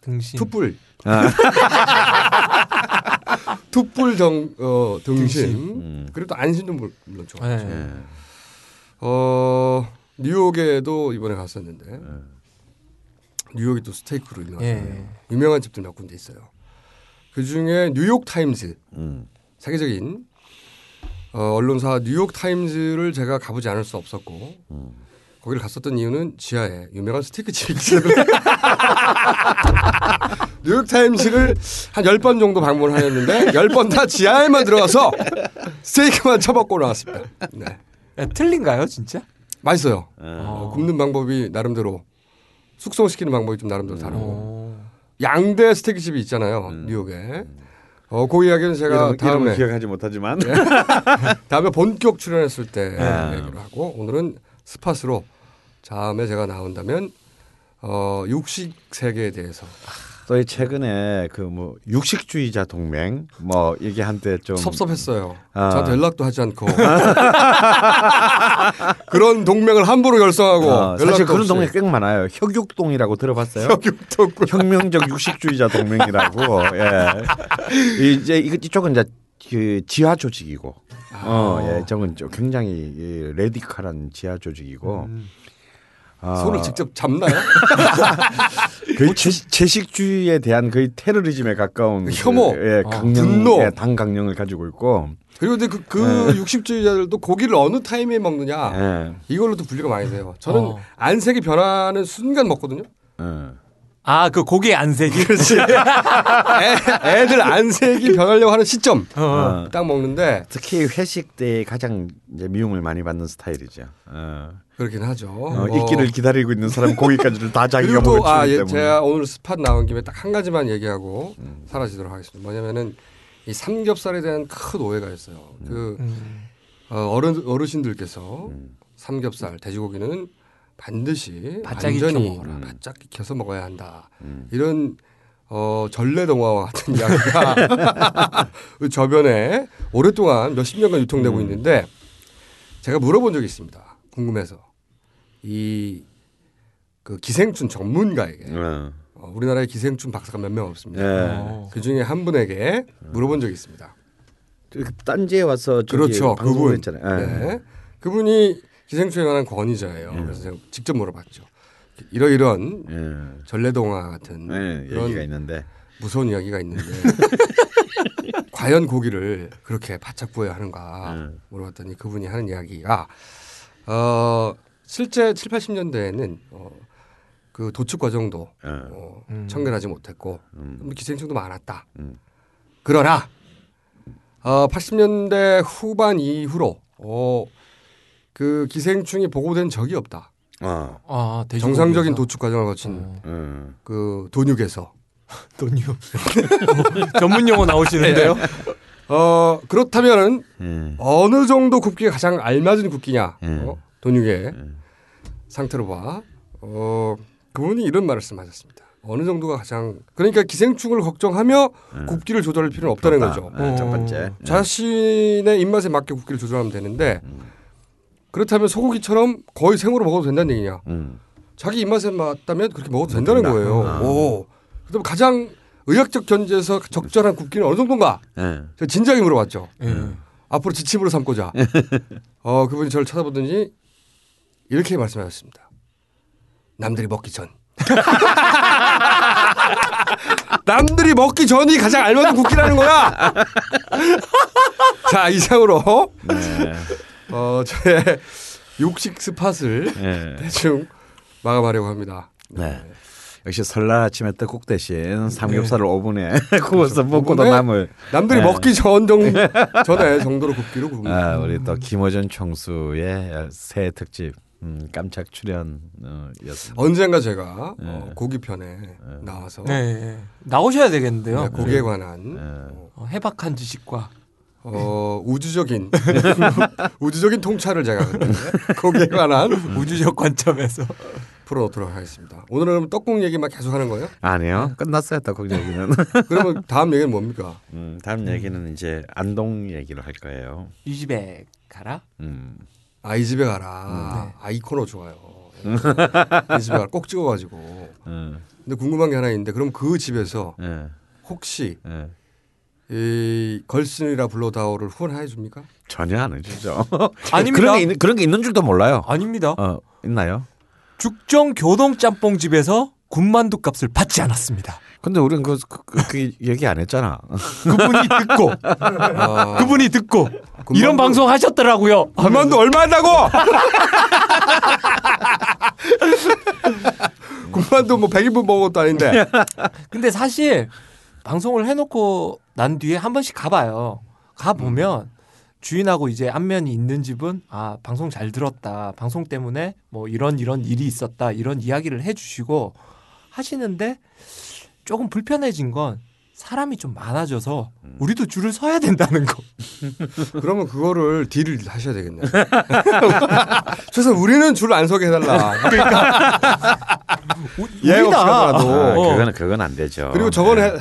등심. 툭불, 아. *laughs* 툭불 등 어, 등심, 음. 그리고 또 안심도 물- 물론 좋아하죠. 예. 예. 어 뉴욕에도 이번에 갔었는데 뉴욕이 또 스테이크로 유명하잖아요. 예. 유명한 집들 몇 군데 있어요. 그 중에 뉴욕 타임즈 음. 세계적인 어, 언론사 뉴욕 타임즈를 제가 가보지 않을 수 없었고 거기를 갔었던 이유는 지하에 유명한 스테이크 집이 때문에 *laughs* 뉴욕 타임즈를 한 열 번 정도 방문하였는데 열 번 다 지하에만 들어가서 스테이크만 처먹고 나왔습니다. 네. 예, 틀린가요, 진짜? 맛있어요. 어. 어, 굽는 방법이 나름대로 숙성시키는 방법이 좀 나름대로 다르고 어. 양대 스테이크 집이 있잖아요 뉴욕에. 어, 그 이야기는 제가 이름, 다음에 기억하지 못하지만 *laughs* 다음에 본격 출연했을 때 아. 얘기를 하고 오늘은 스팟으로 다음에 제가 나온다면 어, 육식 세계에 대해서 또이 최근에 그 뭐 육식주의자 동맹 뭐 이게 한때 좀 섭섭했어요. 아. 저한테 연락도 하지 않고 *laughs* 그런 동맹을 함부로 결성하고 어, 사실 연락도 그런 없이. 동맹 꽤 많아요. 혁육동이라고 들어봤어요? 혁육동. 혁명적 육식주의자 동맹이라고. 예. *laughs* 이제 이쪽은 이제 그 지하 조직이고. 어, 예, 저건 좀 굉장히 이 레디컬한 지하 조직이고. 아, 손을 직접 잡나요? 거의 채, 채식주의에 대한 거의 테러리즘에 가까운 혐오. 그, 예, 아, 강령, 분노. 예, 당 강령을 가지고 있고. 그리고 근데 그, 그 육식주의자들도 고기를 어느 타임에 먹느냐 예. 이걸로도 분리가 많이 돼요. 저는 어. 안색이 변하는 순간 먹거든요. 예. 아, 그 고기의 안색이. *laughs* 애, 애들 안색이 변하려고 하는 시점 어. 어. 딱 먹는데 특히 회식 때 가장 이제 미움을 많이 받는 스타일이죠. 어. 그렇긴 하죠. 어, 뭐. 있기를 기다리고 있는 사람 고기까지를 다 자기가 먹을 아, 기 예, 때문에. 제가 오늘 스팟 나온 김에 딱 한 가지만 얘기하고 사라지도록 하겠습니다. 뭐냐면은 이 삼겹살에 대한 큰 오해가 있어요. 그 음. 어, 어른 어르신들께서 음. 삼겹살, 돼지고기는 반드시 바짝 완전히 익혀 먹어라. 음. 바짝 익혀서 먹어야 한다. 음. 이런 어, 전래동화와 같은 이야기가 그 *laughs* 저변에 오랫동안 몇십 년간 유통되고 음. 있는데 제가 물어본 적이 있습니다. 궁금해서 이 그 기생충 전문가에게 어. 어, 우리나라에 기생충 박사가 몇 명 없습니다. 예. 어. 그 중에 한 분에게 물어본 적이 있습니다. 그 딴지에 와서 저기 그렇죠. 그분. 했잖아요. 예. 네. 그분이 기생충에 관한 권위자예요. 예. 그래서 제가 직접 물어봤죠. 이러이런 예. 전래동화 같은 예, 그런 얘기가 있는데 무서운 이야기가 있는데 *laughs* 과연 고기를 그렇게 바짝 구워야 하는가 음. 물어봤더니 그분이 하는 이야기가 어, 실제 7, 80년대에는 어, 그 도축 과정도 예. 어, 음. 청결하지 못했고 음. 기생충도 많았다. 음. 그러나 어, 80년대 후반 이후로 어, 그 기생충이 보고된 적이 없다. 어. 아, 돼지고기에서? 정상적인 도축 과정을 거친 어, 음. 그 돈육에서 *laughs* 돈요. *laughs* 전문 용어 나오시는데요? 어, 그렇다면은 예. 어느 정도 굽기가 가장 알맞은 굽기냐? 음. 어? 돈육의 음. 상태로 봐. 어, 그분이 이런 말씀하셨습니다. 어느 정도가 가장 그러니까 기생충을 걱정하며 음. 굽기를 조절할 필요는 없다는 없다. 거죠. 예, 첫 어. 번째. 예. 자신의 입맛에 맞게 굽기를 조절하면 되는데 그렇다면 소고기처럼 거의 생으로 먹어도 된다는 얘기냐? 음. 자기 입맛에 맞다면 그렇게 먹어도 된다는 된다. 거예요. 아. 오. 그다음 가장 의학적 견지에서 적절한 굽기는 어느 정도인가? 예. 제가 진지하게 물어봤죠. 예. 앞으로 지침으로 삼고자. *laughs* 어, 그분이 저를 쳐다보더니 이렇게 말씀하셨습니다. 남들이 먹기 전. *laughs* 남들이 먹기 전이 가장 알맞은 굽기라는 거야. *laughs* 자, 이상으로 네. 어, 저의 *laughs* 육식 스팟을 예. 대충 마감하려고 합니다. 네. 역시 설날 아침에 떡국 대신 삼겹살을 오븐에 *laughs* 구워서 먹고도 남을 남들이 네. 먹기 전 정, 전에 정도로 굽기로 굽니다. 아, 우리 또 김호준 총수의 새 특집 음, 깜짝 출연이었습니다. 언젠가 제가 네. 어, 고기 편에 나와서 네, 예. 나오셔야 되겠는데요. 네, 고기에 관한 네. 어, 해박한 지식과 어, 우주적인 *laughs* 우주적인 통찰을 제가 거기에 관한 우주적 관점에서 풀어놓도록 하겠습니다. 오늘은 그럼 떡국 얘기만 계속 하는 거예요? 아니요, 끝났어요. 떡국 얘기는. *laughs* 그러면 다음 얘기는 뭡니까? 음, 다음 얘기는 이제 안동 얘기를 할 거예요. 이 집에 가라. 음. 아이 집에 가라. 네. 아, 이 코너 좋아요. 이 집에 가라. 꼭 찍어가지고. 음, 근데 궁금한 게 하나 있는데 그럼 그 집에서 예, 혹시 예. 이 걸신이라 불러다오를 후원해 줍니까? 전혀 안 해주죠. 아닙니다. *laughs* 그런 게 있는, 그런 게 있는 줄도 몰라요. 아닙니다. 어, 있나요? 죽정 교동 짬뽕 집에서 군만두 값을 받지 않았습니다. 근데 우리는 그, 그, 그, 그 얘기 안 했잖아. *laughs* 그분이 듣고 아, 그분이 듣고 군만두- 이런 방송 하셨더라고요. 군만두 얼마 한다고? *laughs* 군만두 뭐 100인분 먹은 것도 아닌데. 근데 사실 방송을 해놓고 난 뒤에 한 번씩 가봐요. 가 보면 주인하고 이제 안면이 있는 집은 아 방송 잘 들었다. 방송 때문에 뭐 이런 이런 일이 있었다. 이런 이야기를 해주시고 하시는데 조금 불편해진 건 사람이 좀 많아져서 우리도 줄을 서야 된다는 거. *laughs* 그러면 그거를 딜을 하셔야 되겠네. 그래서 *laughs* 우리는 줄 안 서게 해달라. 우- 예, 우리다. 없이 하더라도. 아, 어. 그거는, 그건 안 되죠. 그리고 저건 네.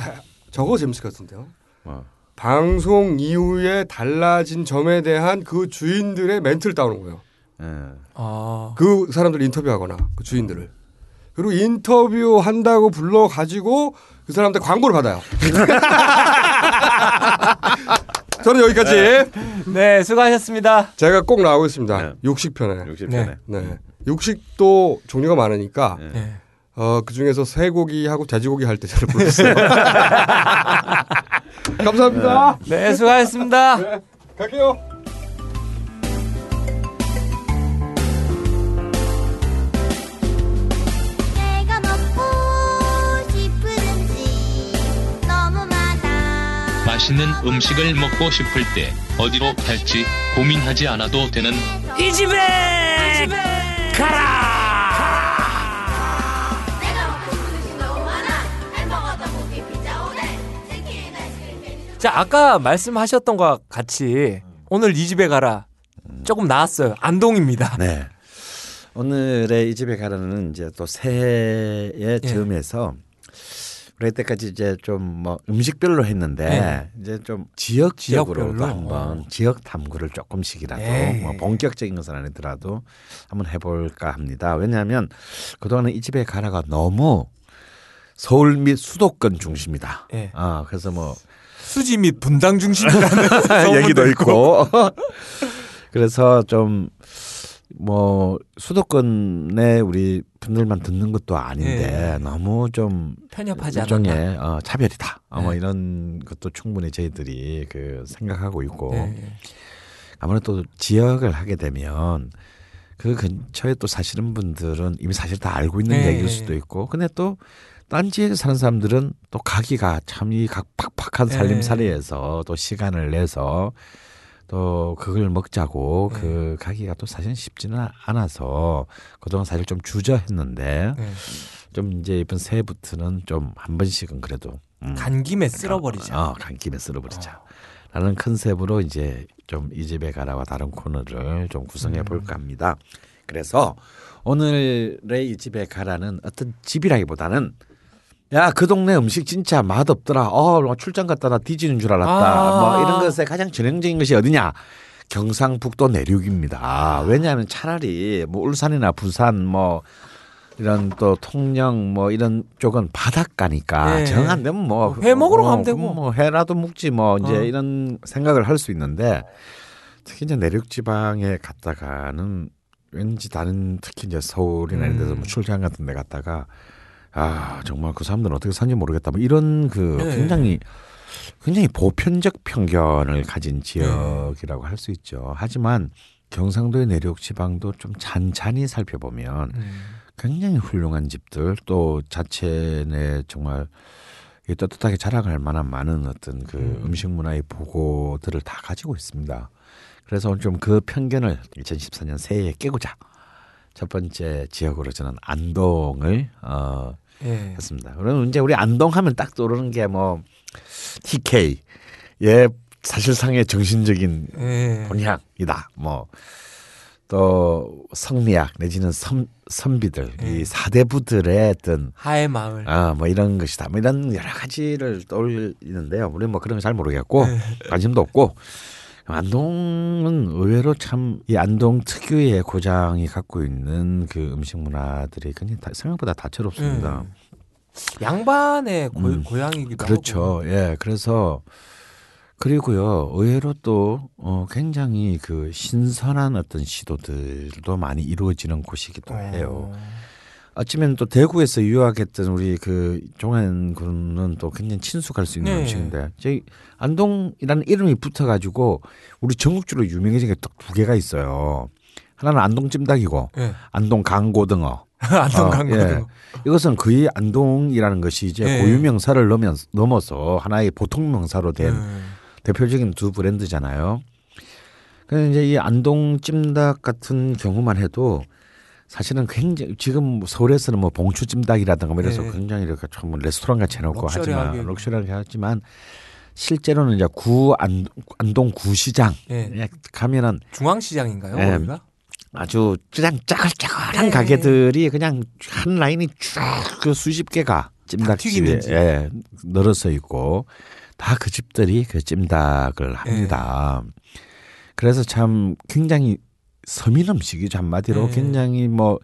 해, 저거 재밌을 것 같은데요. 뭐. 방송 이후에 달라진 점에 대한 그 주인들의 멘트를 따오는 거예요. 예. 아, 그 사람들 인터뷰하거나 그 주인들을. 그리고 인터뷰 한다고 불러 가지고 그 사람한테 광고를 받아요. *laughs* 저는 여기까지. 네 수고하셨습니다. 제가 꼭 나오겠습니다. 네. 육식편에. 60편에. 네. 육식도 종류가 많으니까 네. 네. 어, 그 중에서 쇠고기하고 돼지고기 할 때 저를 불렀어요. *laughs* 감사합니다. 네 수고하셨습니다. 갈게요. 싶은 음식 너무 많아 맛있는 음식을 먹고 싶을 때 어디로 갈지 고민하지 않아도 되는 이 집에 가라 자 아까 말씀하셨던 것과 같이 오늘 이 집에 가라. 조금 나왔어요. 안동입니다. 네. 오늘의 이 집에 가라는 이제 또 새해 예. 즈음에서 우리 때까지 이제 좀 뭐 음식별로 했는데 네. 이제 좀 지역적으로도 지역별로? 한번 어. 지역 탐구를 조금씩이라도 예. 뭐 본격적인 것은 아니더라도 한번 해볼까 합니다. 왜냐하면 그동안은 이 집에 가라가 너무 서울 및 수도권 중심이다. 예. 아 그래서 뭐 수지 및 분당 중심이라는 *laughs* 얘기도 있고. *laughs* 그래서 좀 뭐 수도권에 우리 분들만 듣는 것도 아닌데 예. 너무 좀 편협하지 일종의 않았나. 어, 차별이다. 어, 뭐 네. 이런 것도 충분히 저희들이 그 생각하고 있고 예. 아무래도 지역을 하게 되면 그 근처에 또 사시는 분들은 이미 사실 다 알고 있는 네. 얘기일 수도 있고 근데 또 딴 지역에 사는 사람들은 또 가기가 참 이 팍팍한 네. 살림살이에서 또 시간을 내서 또 그걸 먹자고 네. 그 가기가 또 사실 쉽지는 않아서 그동안 사실 좀 주저했는데 예. 좀 이제 이번 새해부터는 좀 한 번씩은 그래도 음, 간 김에 쓸어버리자. 어, 간 김에 쓸어버리자. 라는 컨셉으로 이제 좀 이 집에 가라와 다른 코너를 좀 구성해 볼까 합니다. 그래서 오늘의 이 집에 가라는 어떤 집이라기보다는 야 그 동네 음식 진짜 맛없더라. 어뭐 출장 갔다 나 뒤지는 줄 알았다. 아. 뭐 이런 것에 가장 전형적인 것이 어디냐? 경상북도 내륙입니다. 왜냐하면 차라리 뭐 울산이나 부산 뭐 이런 또 통영 뭐 이런 쪽은 바닷가니까 예. 정안 되면 뭐 회 먹으러 어, 가면 되고. 뭐 회라도 묵지 뭐 이제 어. 이런 생각을 할 수 있는데 특히 이제 내륙 지방에 갔다가는 왠지 다른 특히 이제 서울이나 이런 데서 음. 뭐 출장 같은 데 갔다가 아 정말 그 사람들은 어떻게 사는지 모르겠다 뭐 이런 그 네. 굉장히 굉장히 보편적 편견을 가진 지역이라고 할 수 있죠. 하지만 경상도의 내륙 지방도 좀 잔잔히 살펴보면 음. 굉장히 훌륭한 집들 또 자체 내 정말 이 떳떳하게 자랑할 만한 많은 어떤 그 음. 음. 식 문화의 보고들을 다 가지고 있습니다. 그래서 오늘 좀그 편견을 2014년 새해에 깨고자 첫 번째 지역으로 저는 안동을 어 예. 했습니다. 그러면 이제 우리 안동 하면 딱 떠오르는 게 뭐 TK 예 사실상의 정신적인 예. 본향이다. 뭐 또 성리학 내지는 선 선비들 예. 이 사대부들의 어떤 하의 마을. 아뭐 이런 것이다. 뭐 이런 여러 가지를 떠올리는데요. 우리는 뭐 그런 거 잘 모르겠고 네. 관심도 없고 안동은 의외로 참 이 안동 특유의 고장이 갖고 있는 그 음식 문화들이 굉장히 다, 생각보다 다채롭습니다. 음. 양반의 고, 음. 고향이기도 그렇죠. 하고. 예. 그래서 그리고요. 의외로 또 어, 굉장히 그 신선한 어떤 시도들도 많이 이루어지는 곳이기도 해요. 어. 어쩌면 또 대구에서 유학했던 우리 그 종현 군은 또 굉장히 친숙할 수 있는 네. 음식인데 저희 안동이라는 이름이 붙어가지고 우리 전국적으로 유명해진 게 딱 두 개가 있어요. 하나는 안동 찜닭이고 예. 안동 강고등어. *laughs* 안동 어, 간 예. 이것은 거의 안동이라는 것이 이제 예. 고유명사를 넘어, 넘어서 하나의 보통 명사로 된 음. 대표적인 두 브랜드잖아요. 근데 이제 이 안동 찜닭 같은 경우만 해도 사실은 굉장히 지금 서울에서는 뭐 봉추 찜닭이라든가 뭐 이래서 네. 굉장히 이렇게 좀 레스토랑 같이 해놓고 럭셔리하게. 하지만 럭셔리하게 하지만 실제로는 이제 구 안, 안동 구시장 예. 에 가면은 중앙시장인가요? 예. 거기가? 아주 그냥 짜글짜글한 네. 가게들이 그냥 한 라인이 쭉 그 수십 개가 찜닭집에. 예, 늘어서 있고 다 그 집들이 그 찜닭을 합니다. 그래서 참 굉장히 서민 음식이죠 한마디로 네. 굉장히 뭐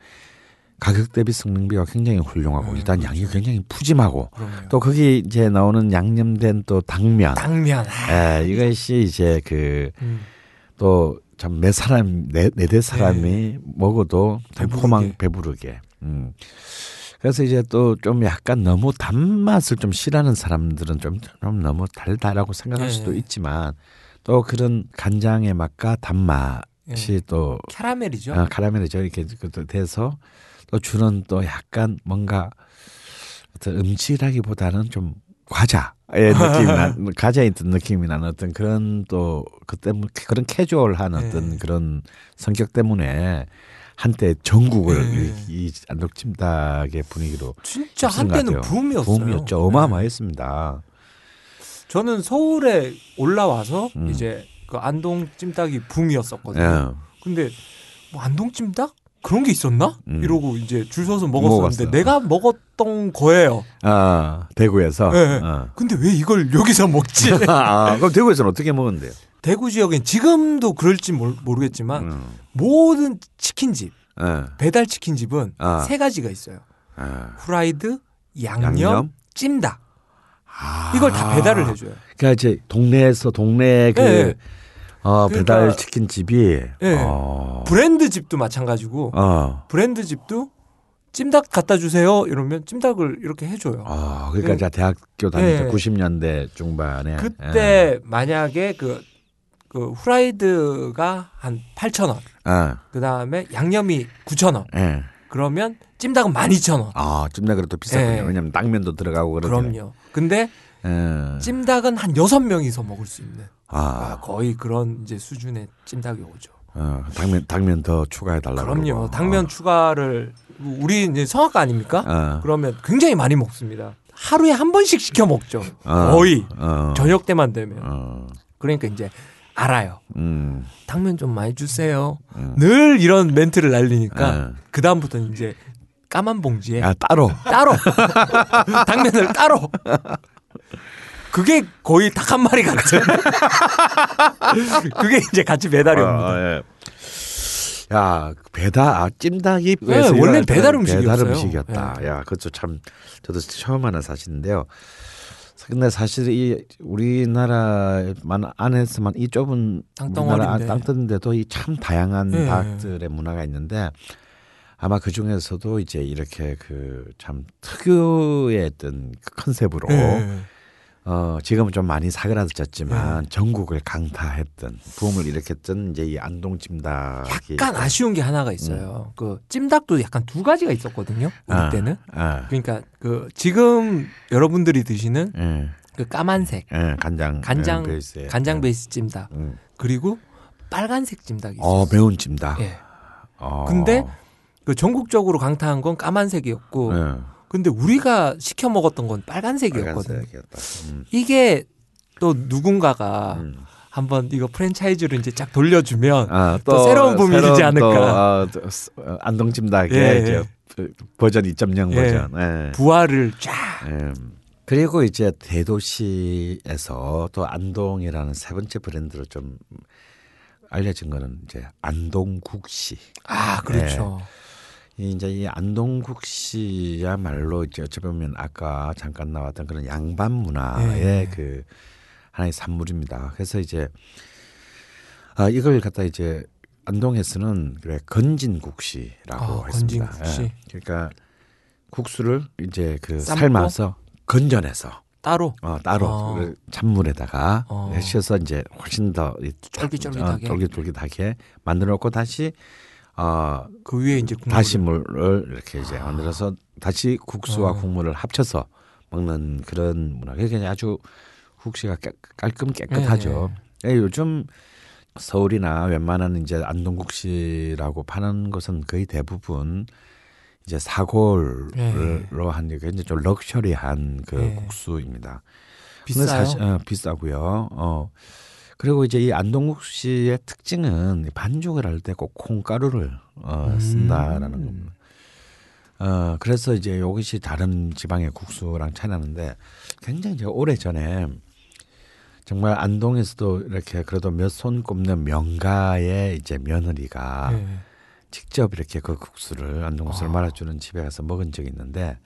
가격 대비 성능비가 굉장히 훌륭하고 네, 일단 양이 굉장히 푸짐하고 그럼요. 또 거기 이제 나오는 양념된 또 당면 당면. 예, 이것이 이제 그 음. 또참매 사람 네, 네대 사람이 먹어도 참 배부르게. 배부르게. 음. 그래서 이제 또 좀 약간 너무 단맛을 좀 싫어하는 사람들은 좀, 좀 너무 달달하고 생각할 네. 수도 있지만 또 그런 간장의 맛과 단맛 이 예. 또 캐러멜이죠. 어, 카라멜이죠 이렇게 그- 돼서 또 주는 또 약간 뭔가 어떤 음식이라기보다는 좀 과자의 느낌이 나, 과자의 어떤 느낌이 나는 어떤 그런 또 그때 그런 캐주얼한 네. 어떤 그런 성격 때문에 한때 전국을 네. 이, 이 안독찜닭의 분위기로 진짜 한때는. 붐이었어요. 붐이었죠. 네. 어마어마했습니다. 저는 서울에 올라와서 음. 이제 그 안동 찜닭이 붐이었었거든요. 예. 근데 뭐 안동 찜닭 그런 게 있었나? 음. 이러고 이제 줄 서서 먹었었는데 먹었어요. 내가 먹었던 거예요. 아 대구에서. 네. 어. 근데 왜 이걸 여기서 먹지? *laughs* 아, 그럼 대구에서는 어떻게 먹었는데요? 대구 지역엔 지금도 그럴지 모르, 모르겠지만 음. 모든 치킨집 예. 배달 치킨집은 아. 세 가지가 있어요. 아. 후라이드, 양념, 양념? 찜닭. 아. 이걸 다 배달을 해줘요. 그러니까 이제 동네에서 동네 그 예. 어, 그러니까- 배달 치킨 집이 예. 어. 브랜드 집도 마찬가지고 어. 브랜드 집도 찜닭 갖다 주세요 이러면 찜닭을 이렇게 해줘요. 아, 그러니까 그- 제가 대학교 다닐 때 예. 90년대 중반에 그때 만약에 그, 그 후라이드가 한 8,000원, 예. 아, 그 다음에 양념이 9,000원, 예. 그러면 찜닭은 12,000원. 아, 찜닭 그래도 비싸군요. 예. 왜냐면 당면도 들어가고 그러죠. 그럼요. 근데 예. 찜닭은 한 6명이서 먹을 수 있는 아, 아, 거의 그런 이제 수준의 찜닭이 오죠. 어, 당면 당면 더 추가해 달라고. 그럼요. 당면 추가를 우리 이제 성악가 아닙니까? 어. 그러면 굉장히 많이 먹습니다. 하루에 한 번씩 시켜 먹죠. 어. 거의 어. 저녁 때만 되면. 어. 그러니까 이제 알아요. 음. 당면 좀 많이 주세요. 음. 늘 이런 멘트를 날리니까 어. 그 다음부터는 이제 까만 봉지에 아, 따로. 따로 *laughs* 당면을 따로. 그게 거의 닭 한 마리 같은. 그게 이제 같이 배달이 옵니다. 아, 예. 야 배달 아 찜닭이 네, 원래 배달 음식이었어요. 배달 음식이었다. 야 그것도 참 저도 처음 하는 사실인데요. 근데 사실 이 우리나라만 안에서만 이 좁은 땅덩어리인데. 우리나라 땅덩인데도 이 참 다양한 네. 닭들의 문화가 있는데 아마 그 중에서도 이제 이렇게 그 참 특유의 어떤 그 컨셉으로 네. 어, 지금은 좀 많이 사그라졌지만 네. 전국을 강타했던 부음을 일으켰던 이제 이 안동 찜닭이 약간 아쉬운 게 하나가 있어요. 그 찜닭도 약간 두 가지가 있었거든요. 우리 음. 아, 때는. 아, 그러니까 그 지금 여러분들이 드시는 예, 그 까만색 예, 간장 간장 예, 베이스에. 간장 예. 베이스 찜닭 음. 그리고 빨간색 찜닭이 있어요. 어 매운 찜닭. 예. 어. 근데 그 전국적으로 강타한 건 까만색이었고 예, 근데 우리가 시켜 먹었던 건 빨간색이었거든요. 빨간색이었다. 음. 이게 또 누군가가 음. 한번 이거 프랜차이즈를 이제 쫙 돌려주면 아, 또 새로운 붐이 새로운 되지 또, 않을까. 어, 또 스- 어, 안동 찜닭의 예, 이제 예. 그 버전 2.0 예. 버전. 예. 부활을 쫙. 예. 그리고 이제 대도시에서 또 안동이라는 세 번째 브랜드로 좀 알려진 거는 이제 안동국시. 아 그렇죠. 이 이제 이 안동국시야말로 이제 어찌 보면 아까 잠깐 나왔던 그런 양반 문화의 예. 그 하나의 산물입니다. 그래서 이제 아 이걸 갖다 이제 안동에서는 그래 건진국시라고 아, 했습니다. 건진국시. 예. 그러니까 국수를 이제 그 삶고? 삶아서 건져내서 따로. 어, 따로 어. 그 찬물에다가 어. 내셔서 이제 훨씬 더 이- 쫄깃쫄깃하게. 어, 쫄깃쫄깃하게 만들어 놓고 다시 어그 위에 이제 국물. 다시 물을 이렇게 이제 만들어서 다시 국수와 어. 국물을 합쳐서 먹는 그런 문화. 그게 아주 국시가 깨- 깔끔 깨끗하죠. 예, 요즘 서울이나 웬만한 이제 안동국시라고 파는 것은 거의 대부분 이제 사골로 예. 한 굉장히 좀 럭셔리한 그 예. 국수입니다. 비싸요. 사실, 어, 비싸고요. 어. 그리고 이제 이 안동국시의 특징은 반죽을 할 때 꼭 콩가루를 어, 쓴다라는 음. 겁니다. 어, 그래서 이제 이것이 다른 지방의 국수랑 차이나는데 굉장히 이제 오래 전에 정말 안동에서도 이렇게 그래도 몇 손 꼽는 명가의 이제 며느리가 예. 직접 이렇게 그 국수를 안동 국수를 아. 말아주는 집에 가서 먹은 적이 있는데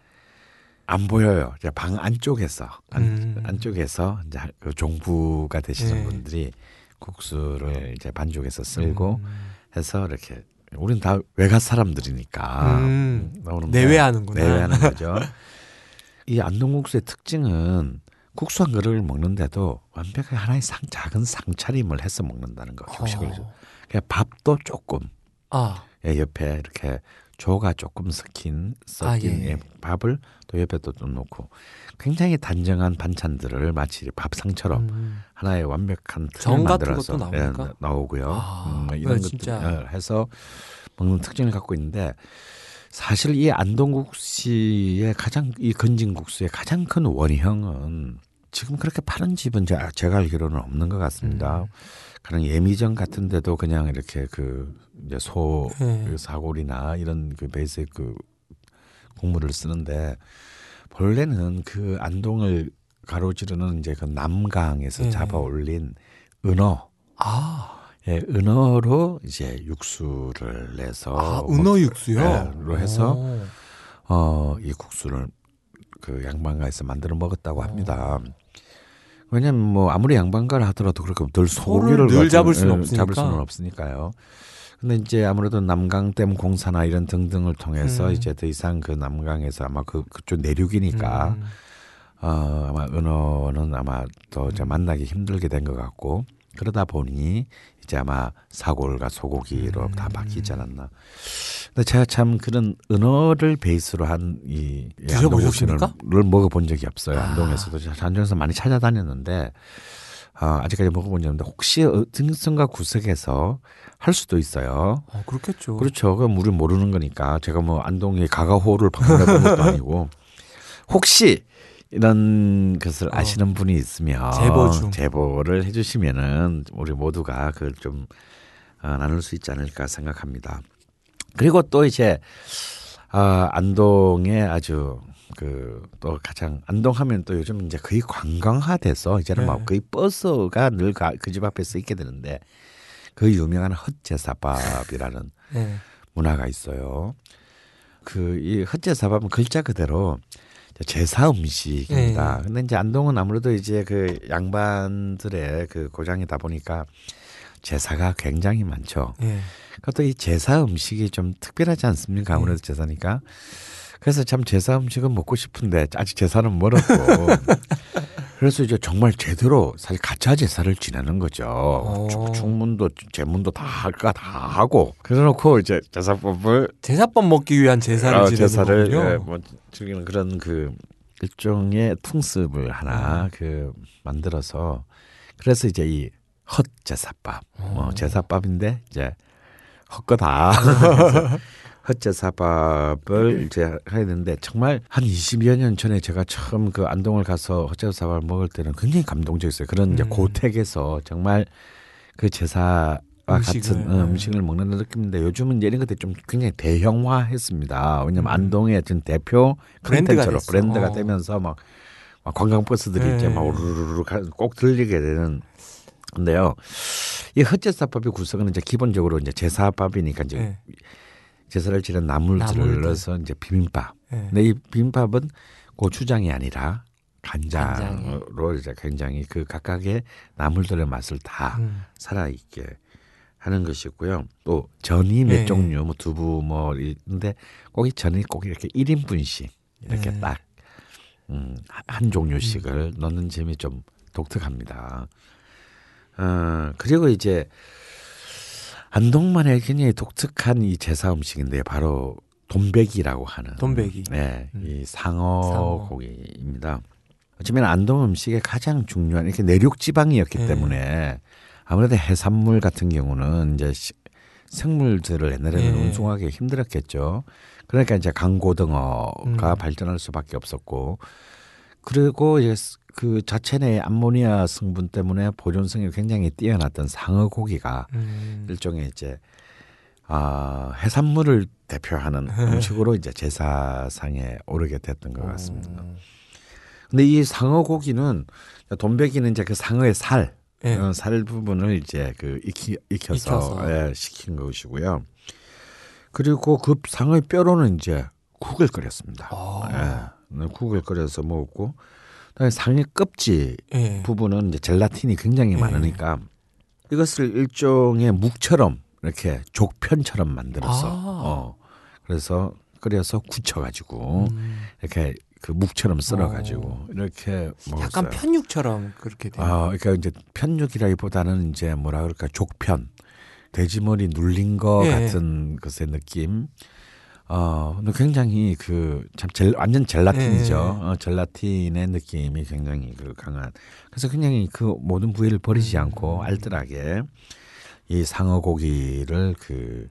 안 보여요. 이제 방 안쪽에서 안, 음. 안쪽에서 이제 그 종부가 되시는 예. 분들이 국수를 이제 반죽해서 쓸고 음. 해서 이렇게 우린 다 외가 사람들이니까 음. 나오는데 내외하는구나. 내외하는 *laughs* 거죠. 이 안동국수의 특징은 국수 한 그릇을 먹는데도 완벽하게 하나의 상, 작은 상차림을 해서 먹는다는 거 격식을. 어. 그냥 밥도 조금 아, 예, 옆에 이렇게 조가 조금 섞인 섞인 아, 예. 예, 밥을 또 옆에 또좀 놓고 굉장히 단정한 반찬들을 마치 밥상처럼 음. 하나의 완벽한 틀을 정 같은 만들어서 것도 나옵니까? 예, 나오고요. 아, 음, 그건 이런 것들 진짜. 해서 먹는 특징을 갖고 있는데 사실 이 안동국시의 가장 이 건진국수의 가장 큰 원형은 지금 그렇게 파는 집은 제- 제가 알기로는 없는 것 같습니다. 음. 그런 예미점 같은 데도 그냥 이렇게 그 이제 소 네. 그 사골이나 이런 그 베이스의 그 국물을 쓰는데 본래는 그 안동을 가로지르는 이제 그 남강에서 네. 잡아 올린 은어 아, 예, 은어로 이제 육수를 내서 아 은어 육수요? 네, 로 해서 오. 어, 이 국수를 그 양반가에서 만들어 먹었다고 합니다. 왜냐면 뭐 아무리 양반가를 하더라도 그렇게 늘 소고기를 늘 잡을 수는 예, 없으니까. 잡을 수는 없으니까요. 근데 이제 아무래도 남강댐 공사나 이런 등등을 통해서 음. 이제 더 이상 그 남강에서 아마 그 그쪽 내륙이니까 음. 어, 아마 은어는 아마 더 이제 만나기 힘들게 된 것 같고 그러다 보니 이제 아마 사골과 소고기로 음. 다 바뀌지 않았나. 근데 제가 참 그런 은어를 베이스로 한이 드셔보셨습니까? 를 먹어본 적이 없어요. 아. 안동에서도 안동에서 많이 찾아다녔는데 아, 아직까지 먹어본 적이 없는데 혹시 어, 등성과 구석에서 할 수도 있어요. 어, 그렇겠죠. 그렇죠. 그럼 우리 모르는 거니까 제가 뭐 안동의 가가호를 방문해 본 것도 *laughs* 아니고 혹시 이런 것을 어. 아시는 분이 있으면 제보 중. 제보를 해주시면은 우리 모두가 그걸 좀 어, 나눌 수 있지 않을까 생각합니다. 그리고 또 이제 아, 안동에 아주 그 또 가장 안동하면 또 요즘 이제 거의 관광화돼서 이제는 네. 뭐 거의 버스가 늘 그 집 앞에서 있게 되는데 그 유명한 헛제사밥이라는 네. 문화가 있어요. 그 이 헛제사밥은 글자 그대로 이 제 제사 음식입니다. 네. 근데 이제 안동은 아무래도 이제 그 양반들의 그 고장이다 보니까 제사가 굉장히 많죠. 예. 그것도 이 제사 음식이 좀 특별하지 않습니까? 아무래도 제사니까. 그래서 참 제사 음식은 먹고 싶은데 아직 제사는 멀었고. *laughs* 그래서 이제 정말 제대로 사실 가짜 제사를 지내는 거죠. 어. 축- 축문도 제문도 다 할까 다 하고. 그래 놓고 이제 제사법을 제사밥 먹기 위한 제사를 어, 지내는 제사를. 예, 뭐 즐기는 그런 그 일종의 풍습을 하나 음. 그 만들어서 그래서 이제 이 헛 제사밥 뭐 어. 제사밥인데 이제 헛거다 *laughs* 헛제 사밥을 이제 해야 되는데 정말 한 20여 년 전에 제가 처음 그 안동을 가서 헛제 사밥을 먹을 때는 굉장히 감동적이었어요. 그런 이제 음. 고택에서 정말 그 제사와 음식을, 같은 어, 네. 음식을 먹는 느낌인데 요즘은 이런 것들이 좀 굉장히 대형화했습니다. 왜냐면 음. 안동의 어떤 대표 컨텐츠로. 브랜드가 어. 되면서 막, 막 관광 버스들이 네. 이제 막 우르르르 가- 꼭 들리게 되는 근데요. 이 헛제사밥의 구성은 이제 기본적으로 이제 제사밥이니까 이제 예. 제사를 지낸 나물들을 나물들. 넣어서 이제 비빔밥. 예. 근데 이 비빔밥은 고추장이 아니라 간장으로 이제 굉장히 그 각각의 나물들의 맛을 다 음. 살아있게 하는 것이고요. 또 전이 몇 네. 종류, 뭐 두부 뭐 있는데 꼭 이 전이 꼭 이렇게 1인분씩 이렇게 네. 딱 음, 한- 한 종류씩을 넣는 점이 좀 독특합니다. 어, 그리고 이제 안동만의 굉장히 독특한 이 제사 음식인데 바로 돈배기라고 하는 돈배기. 네, 음. 이 상어, 상어. 고기입니다. 어쩌면 안동 음식의 가장 중요한 이렇게 내륙 지방이었기 네. 때문에 아무래도 해산물 같은 경우는 이제 시- 생물들을 옛날에는 네. 운송하기 힘들었겠죠. 그러니까 이제 강고등어가 음. 발전할 수밖에 없었고 그리고 이제 스- 그 자체 내 암모니아 성분 때문에 보존성이 굉장히 뛰어났던 상어 고기가 음. 일종의 이제 아 해산물을 대표하는 *laughs* 음식으로 이제 제사상에 오르게 됐던 것 같습니다. 음. 근데 이 상어 고기는 돈베기는 이제 그 상어의 살, 예. 어, 살 부분을 이제 그 익히, 익혀서, 익혀서. 예, 식힌 것이고요. 그리고 그 상어의 뼈로는 이제 국을 끓였습니다. 아. 예, 국을 끓여서 먹었고, 상의 껍질 예. 부분은 이제 젤라틴이 굉장히 예. 많으니까 이것을 일종의 묵처럼 이렇게 족편처럼 만들어서 아. 어 그래서 끓여서 굳혀가지고 음. 이렇게 그 묵처럼 썰어가지고 이렇게 먹었어요. 약간 편육처럼 그렇게 돼요. 아, 그러니까 이제 편육이라기보다는 이제 뭐라 그럴까 족편, 돼지머리 눌린 거 예. 같은 것의 느낌. 어, 근데 굉장히 그 참 젤, 완전 젤라틴이죠. 예. 어, 젤라틴의 느낌이 굉장히 그 강한. 그래서 굉장히 그 모든 부위를 버리지 음. 않고 알뜰하게 이 상어 고기를 그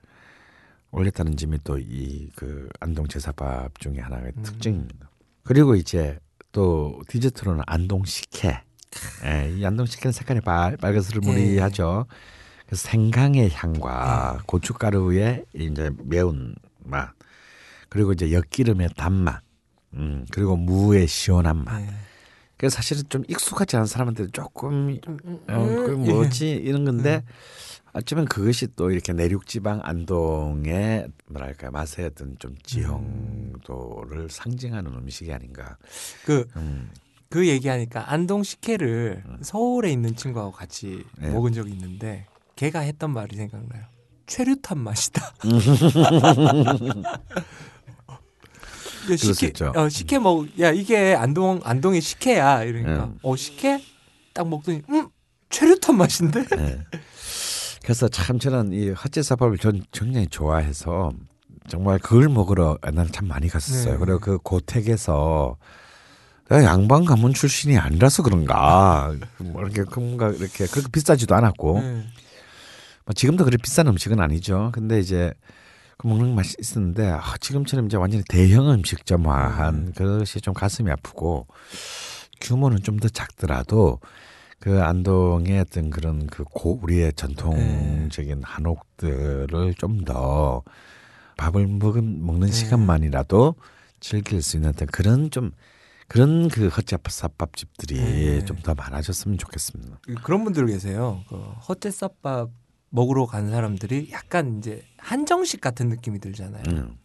올렸다는 점이 또 이 그 안동 제사밥 중에 하나의 음. 특징입니다. 그리고 이제 또 디저트로는 안동 식혜. 예, 이 안동 식혜는 색깔이 빨, 빨간스르무리하죠. 그래서 생강의 향과 고춧가루의 이제 매운 맛 그리고 이제 엿기름의 단맛 음, 그리고 무의 시원한 맛. 네. 그래서 사실은 좀 익숙하지 않은 사람한테는 조금 어, 그 뭐지 이런 건데 어쩌면 그것이 또 이렇게 내륙 지방 안동의 뭐랄까 맛의 어떤 좀 지형도를 상징하는 음식이 아닌가. 그, 음. 그 얘기하니까 안동 식혜를 서울에 있는 친구하고 같이 네. 먹은 적이 있는데 걔가 했던 말이 생각나요. 최루탄 맛이다. *laughs* *laughs* 야, 수 식혜. 어, 식혜 먹, 야 이게 안동 안동의 식혜야 이러니까, 음. 어 식혜 딱 먹더니, 음 최루탄 맛인데. 네. 그래서 참 저는 이 헛제사밥을 전 굉장히 좋아해서 정말 그걸 먹으러 옛날에 참 많이 갔었어요. 네. 그리고 그 고택에서 내가 양반 가문 출신이 아니라서 그런가 뭐 이렇게 뭔가 이렇게 그렇게 비싸지도 않았고 네. 뭐 지금도 그렇게 비싼 음식은 아니죠. 근데 이제 그 먹는 맛이 있었는데 아, 지금처럼 이제 완전히 대형 음식점화한 그것이 좀 가슴이 아프고 규모는 좀 더 작더라도 그 안동의 어떤 그런 그 고 우리의 전통적인 한옥들을 좀 더 밥을 먹은 먹는 시간만이라도 즐길 수 있는 어떤 그런 좀 그런 그 헛잡삽밥 집들이 네. 좀더 많아졌으면 좋겠습니다. 그런 분들 계세요. 그 헛제쌀밥 먹으러 간 사람들이 약간 이제 한정식 같은 느낌이 들잖아요. 음.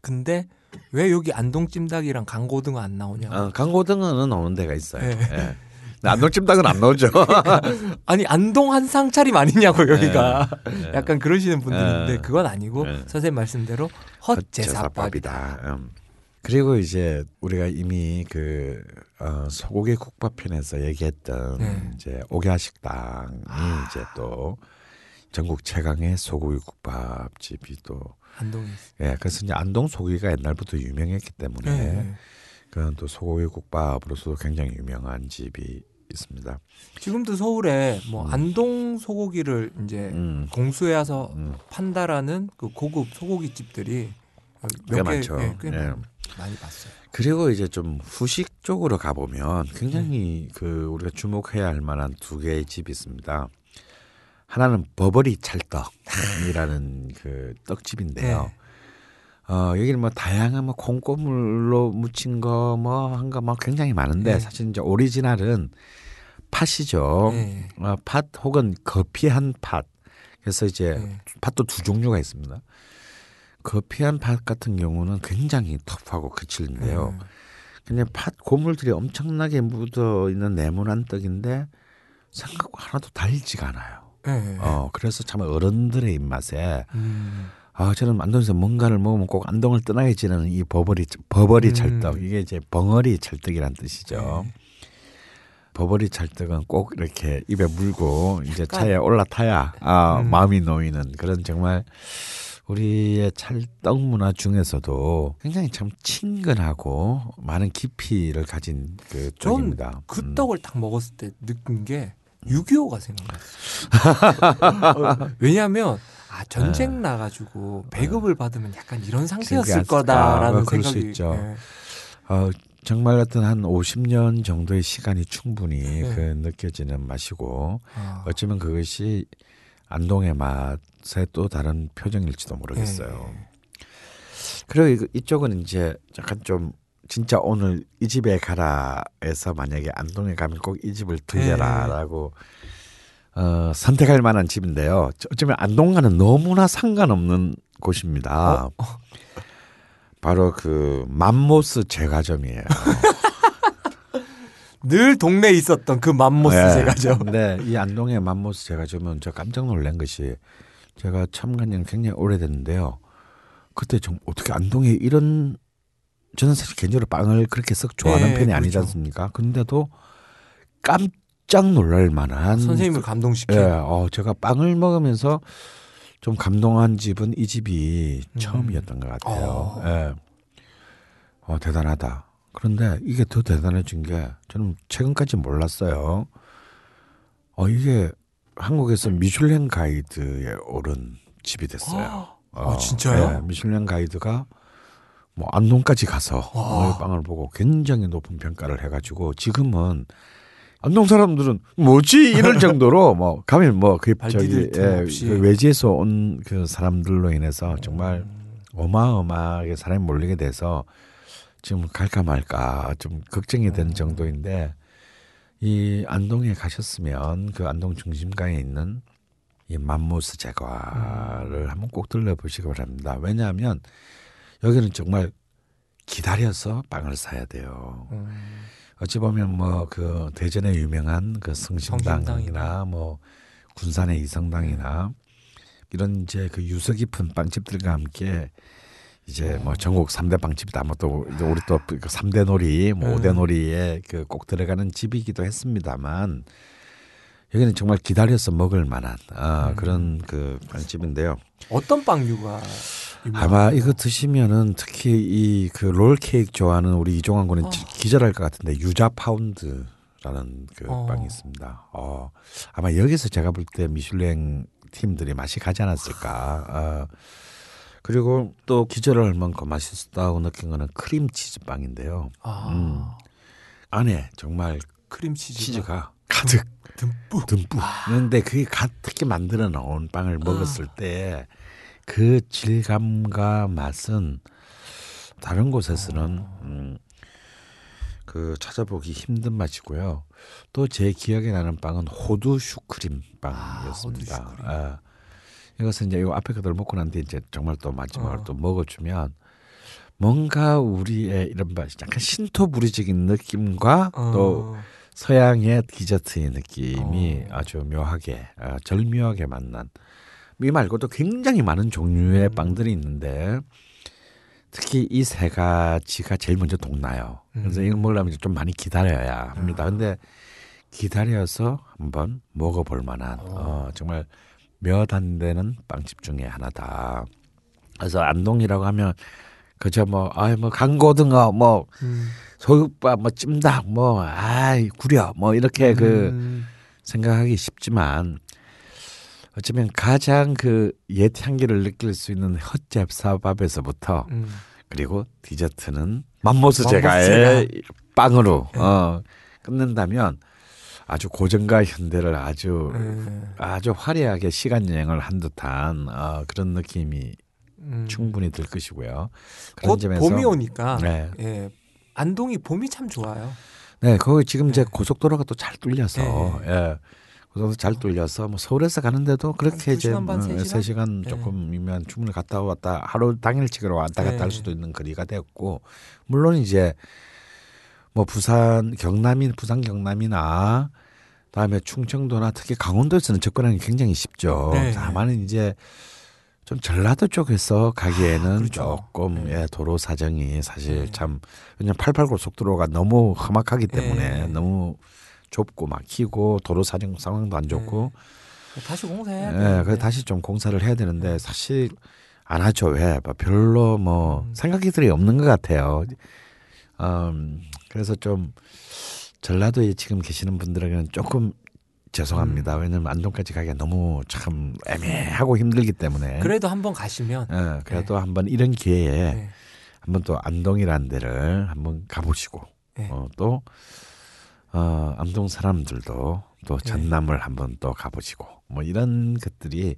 근데 왜 여기 안동 찜닭이랑 강고등어 안 나오냐? 어, 강고등어는 오는 데가 있어요. 네. 예. 근데 안동찜닭은 안 나오죠. *laughs* 아니 안동 한상 차림 아니냐고 여기가 네. 약간 그러시는 분들 있는데 네. 그건 아니고 네. 선생님 말씀대로 헛제사밥이다. 음. 그리고 이제 우리가 이미 그 어, 소고기 국밥 편에서 얘기했던 네. 이제 옥야 식당이 이제 또 전국 최강의 소고기 국밥집이 또 안동에 예, 그래서 이제 안동 소고기가 옛날부터 유명했기 때문에 네. 그런 또 소고기 국밥으로서 굉장히 유명한 집이 있습니다. 지금도 서울에 뭐 안동 소고기를 이제 음. 공수해 와서 음. 판다라는 그 고급 소고기 집들이 꽤몇 개, 많죠. 예, 꽤 예. 많이 봤어요. 그리고 이제 좀 후식 쪽으로 가보면 굉장히 그 우리가 주목해야 할 만한 두 개의 집이 있습니다. 하나는 버버리 찰떡이라는 그 떡집인데요. 네. 어, 여기는 뭐 다양한 뭐 콩고물로 무친 거뭐 한 거 뭐 굉장히 많은데 네. 사실 이제 오리지널은 팥이죠. 네. 어, 팥 혹은 거피한 팥. 그래서 이제 네. 팥도 두 종류가 있습니다. 거피한 팥 같은 경우는 굉장히 터프하고 거칠는데요. 네. 그냥 팥 고물들이 엄청나게 묻어 있는 네모난 떡인데 생각 하나도 달지가 않아요. 네. 어 그래서 참 어른들의 입맛에 음. 아 저는 안동에서 뭔가를 먹으면 꼭 안동을 떠나게 지는 이 버버리 버버리 음. 찰떡 이게 이제 벙어리 찰떡이란 뜻이죠. 네. 버버리 찰떡은 꼭 이렇게 입에 물고 이제 차에 올라타야 아, 음. 마음이 놓이는 그런 정말 우리의 찰떡 문화 중에서도 굉장히 참 친근하고 많은 깊이를 가진 그전 떡입니다. 그 음. 떡을 딱 먹었을 때 느낀 게 6.25가 생각났어요. 어, *laughs* 왜냐하면 아 전쟁 나가지고 배급을 받으면 약간 이런 상태였을 거다라는 아, 생각이 있죠. 예. 어, 정말 어떤 한 50년 정도의 시간이 충분히 네. 그 느껴지는 맛이고 아, 어쩌면 그것이 안동의 맛의 또 다른 표정일지도 모르겠어요. 네. 그리고 이쪽은 이제 약간 좀 진짜 오늘 이 집에 가라에서 만약에 안동에 가면 꼭 이 집을 들려라라고 어, 선택할 만한 집인데요. 어쩌면 안동과는 너무나 상관없는 곳입니다. 바로 그 맘모스 제과점이에요. *laughs* 늘 동네에 있었던 그 맘모스 네. 제과죠. 근데 이 안동의 맘모스 제과점은 저 깜짝 놀란 것이 제가 지는 굉장히 오래됐는데요. 그때 좀 어떻게 안동에 이런 저는 사실 개인적으로 빵을 그렇게 썩 좋아하는 네, 편이 아니지 그렇죠. 않습니까? 근데도 깜짝 놀랄 만한 선생님을 그- 감동시킨. 예, 어, 제가 빵을 먹으면서 좀 감동한 집은 이 집이 음. 처음이었던 것 같아요. 어. 예. 어, 대단하다. 그런데 이게 더 대단해진 게 저는 최근까지 몰랐어요. 어, 이게 한국에서 미슐랭 가이드에 오른 집이 됐어요. 아, 진짜요? 예, 미슐랭 가이드가 뭐 안동까지 가서 어, 이 빵을 보고 굉장히 높은 평가를 해가지고 지금은 안동 사람들은 뭐지? 이럴 *laughs* 정도로 뭐 가면 뭐그 발 저기 예. 그 외지에서 온 그 사람들로 인해서 정말 어마어마하게 사람이 몰리게 돼서 지금 갈까 말까 좀 걱정이 되는 정도인데 이 안동에 가셨으면 그 안동 중심가에 있는 이 맘모스 제과를 한번 꼭 들러보시기 바랍니다. 왜냐하면 여기는 정말 기다려서 빵을 사야 돼요. 어찌 보면 뭐 그 대전에 유명한 그 성심당이나. 뭐 군산의 이성당이나 이런 이제 그 유서 깊은 빵집들과 함께 이제 뭐 전국 삼대 빵집이다 뭐또 우리 또그 3대 놀이 뭐 음. 5대 놀이에 그 꼭 들어가는 집이기도 했습니다만 여기는 정말 기다려서 먹을 만한 아, 그런 그 빵집인데요. 어떤 빵류가 아마 이거 드시면은 특히 이 그 롤 케이크 좋아하는 우리 이종환 군은 어. 기절할 것 같은데 유자 파운드 라는 그 어. 빵이 있습니다. 어, 아마 여기서 제가 볼 때 미슐랭 팀들이 맛이 가지 않았을까. 어. 그리고 또 기절할 만큼 맛있었다고 느낀 거는 크림치즈 빵인데요. 아, 음. 안에 정말 크림치즈가 치즈가 가득 듬뿍. 듬뿍. 그런데 그게 가득히 만들어 놓은 빵을 먹었을 때그 질감과 맛은 다른 곳에서는 음, 그 찾아보기 힘든 맛이고요. 또 제 기억에 나는 빵은 호두 슈크림 빵이었습니다. 호두 슈크림. 아, 이것은 이제 이 앞에 것들 먹고 난 뒤에 이제 정말 또 마지막으로 어. 또 먹어주면 뭔가 우리의 이런 맛 약간 신토부리적인 느낌과 또 어. 서양의 디저트의 느낌이 어. 아주 묘하게 아, 절묘하게 만난 이 말고도 굉장히 많은 종류의 음. 빵들이 있는데 특히 이 세 가지가 제일 먼저 동나요. 그래서 음. 이걸 먹으려면 이제 좀 많이 기다려야 합니다. 근데 기다려서 한번 먹어볼 만한 어, 정말 몇 안 되는 빵집 중에 하나다. 그래서 안동이라고 하면 그저 뭐 아이 뭐 강고등어 뭐 음. 소육밥 뭐 찜닭 뭐 아이 구려 뭐 이렇게 그 음. 생각하기 쉽지만 어쩌면 가장 그 옛 향기를 느낄 수 있는 헛잽사밥에서부터 음. 그리고 디저트는 맘모스 제가의 빵으로 네. 어, 끝낸다면 아주 고전과 현대를 아주 음. 아주 화려하게 시간 여행을 한 듯한 어, 그런 느낌이 음. 충분히 들 것이고요. 그런 곧 점에서 봄이 오니까 네. 예. 안동이 봄이 참 좋아요. 네, 거기 지금 이제 네. 고속도로가 또 잘 뚫려서 네. 예. 고속도로 잘 뚫려서 뭐 서울에서 가는데도 그렇게 두 이제 시간 반, 세 음, 시간? 네. 조금이면 충분히 갔다 왔다 하루 당일치기로 왔다 갔다 네. 할 수도 있는 거리가 됐고 물론 이제 뭐 부산 경남인 부산 경남이나 다음에 충청도나 특히 강원도에서는 접근하기 굉장히 쉽죠. 네. 다만은 이제 좀 전라도 쪽에서 가기에는 아, 그렇죠. 조금 네. 예, 도로 사정이 사실 네. 참 왜냐면 88 고속도로가 너무 험악하기 때문에 네. 너무 좁고 막히고 도로 사정 상황도 안 좋고 다시 공사해야 예, 돼. 그래서 다시 좀 공사를 해야 되는데 사실 안 하죠. 왜? 뭐 별로 뭐 음. 생각이들이 없는 것 같아요. 음, 그래서 좀 전라도에 지금 계시는 분들에게는 조금 죄송합니다. 음. 왜냐면 안동까지 가기가 너무 참 애매하고 힘들기 때문에. 그래도 한번 가시면 예, 그래도 한번 이런 기회에 네. 한번 또 안동이라는 데를 한번 가보시고 네. 어, 또 어, 안동 사람들도 또 네. 전남을 한번 또 가보시고 뭐 이런 것들이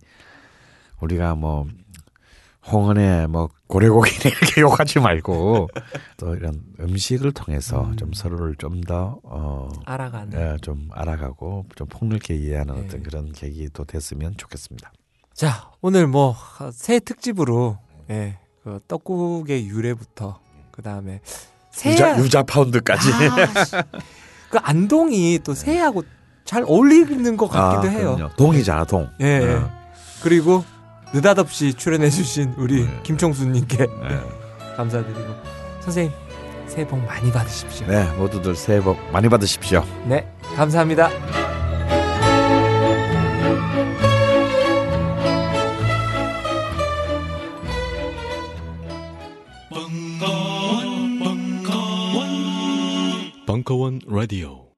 우리가 뭐 홍은의 뭐 고래고기 *laughs* 이렇게 욕하지 말고 또 이런 음식을 통해서 음. 좀 서로를 좀 더 어, 알아가는. 예, 좀 알아가고 좀 폭넓게 이해하는 네. 어떤 그런 계기 또 됐으면 좋겠습니다. 자, 오늘 뭐 새 특집으로 예. 그 떡국의 유래부터 그 다음에 유자, 새야- 유자 파운드까지. 아, 씨. 그 안동이 또 새하고 잘 어울리는 것 같기도 아, 해요. 동이잖아 동. 예. 어. 그리고 느닷없이 출연해주신 우리 네. 김청수님께 네. *laughs* 감사드리고 선생님 새해 복 많이 받으십시오. 네, 모두들 새해 복 많이 받으십시오. 네, 감사합니다. 벙커원 라디오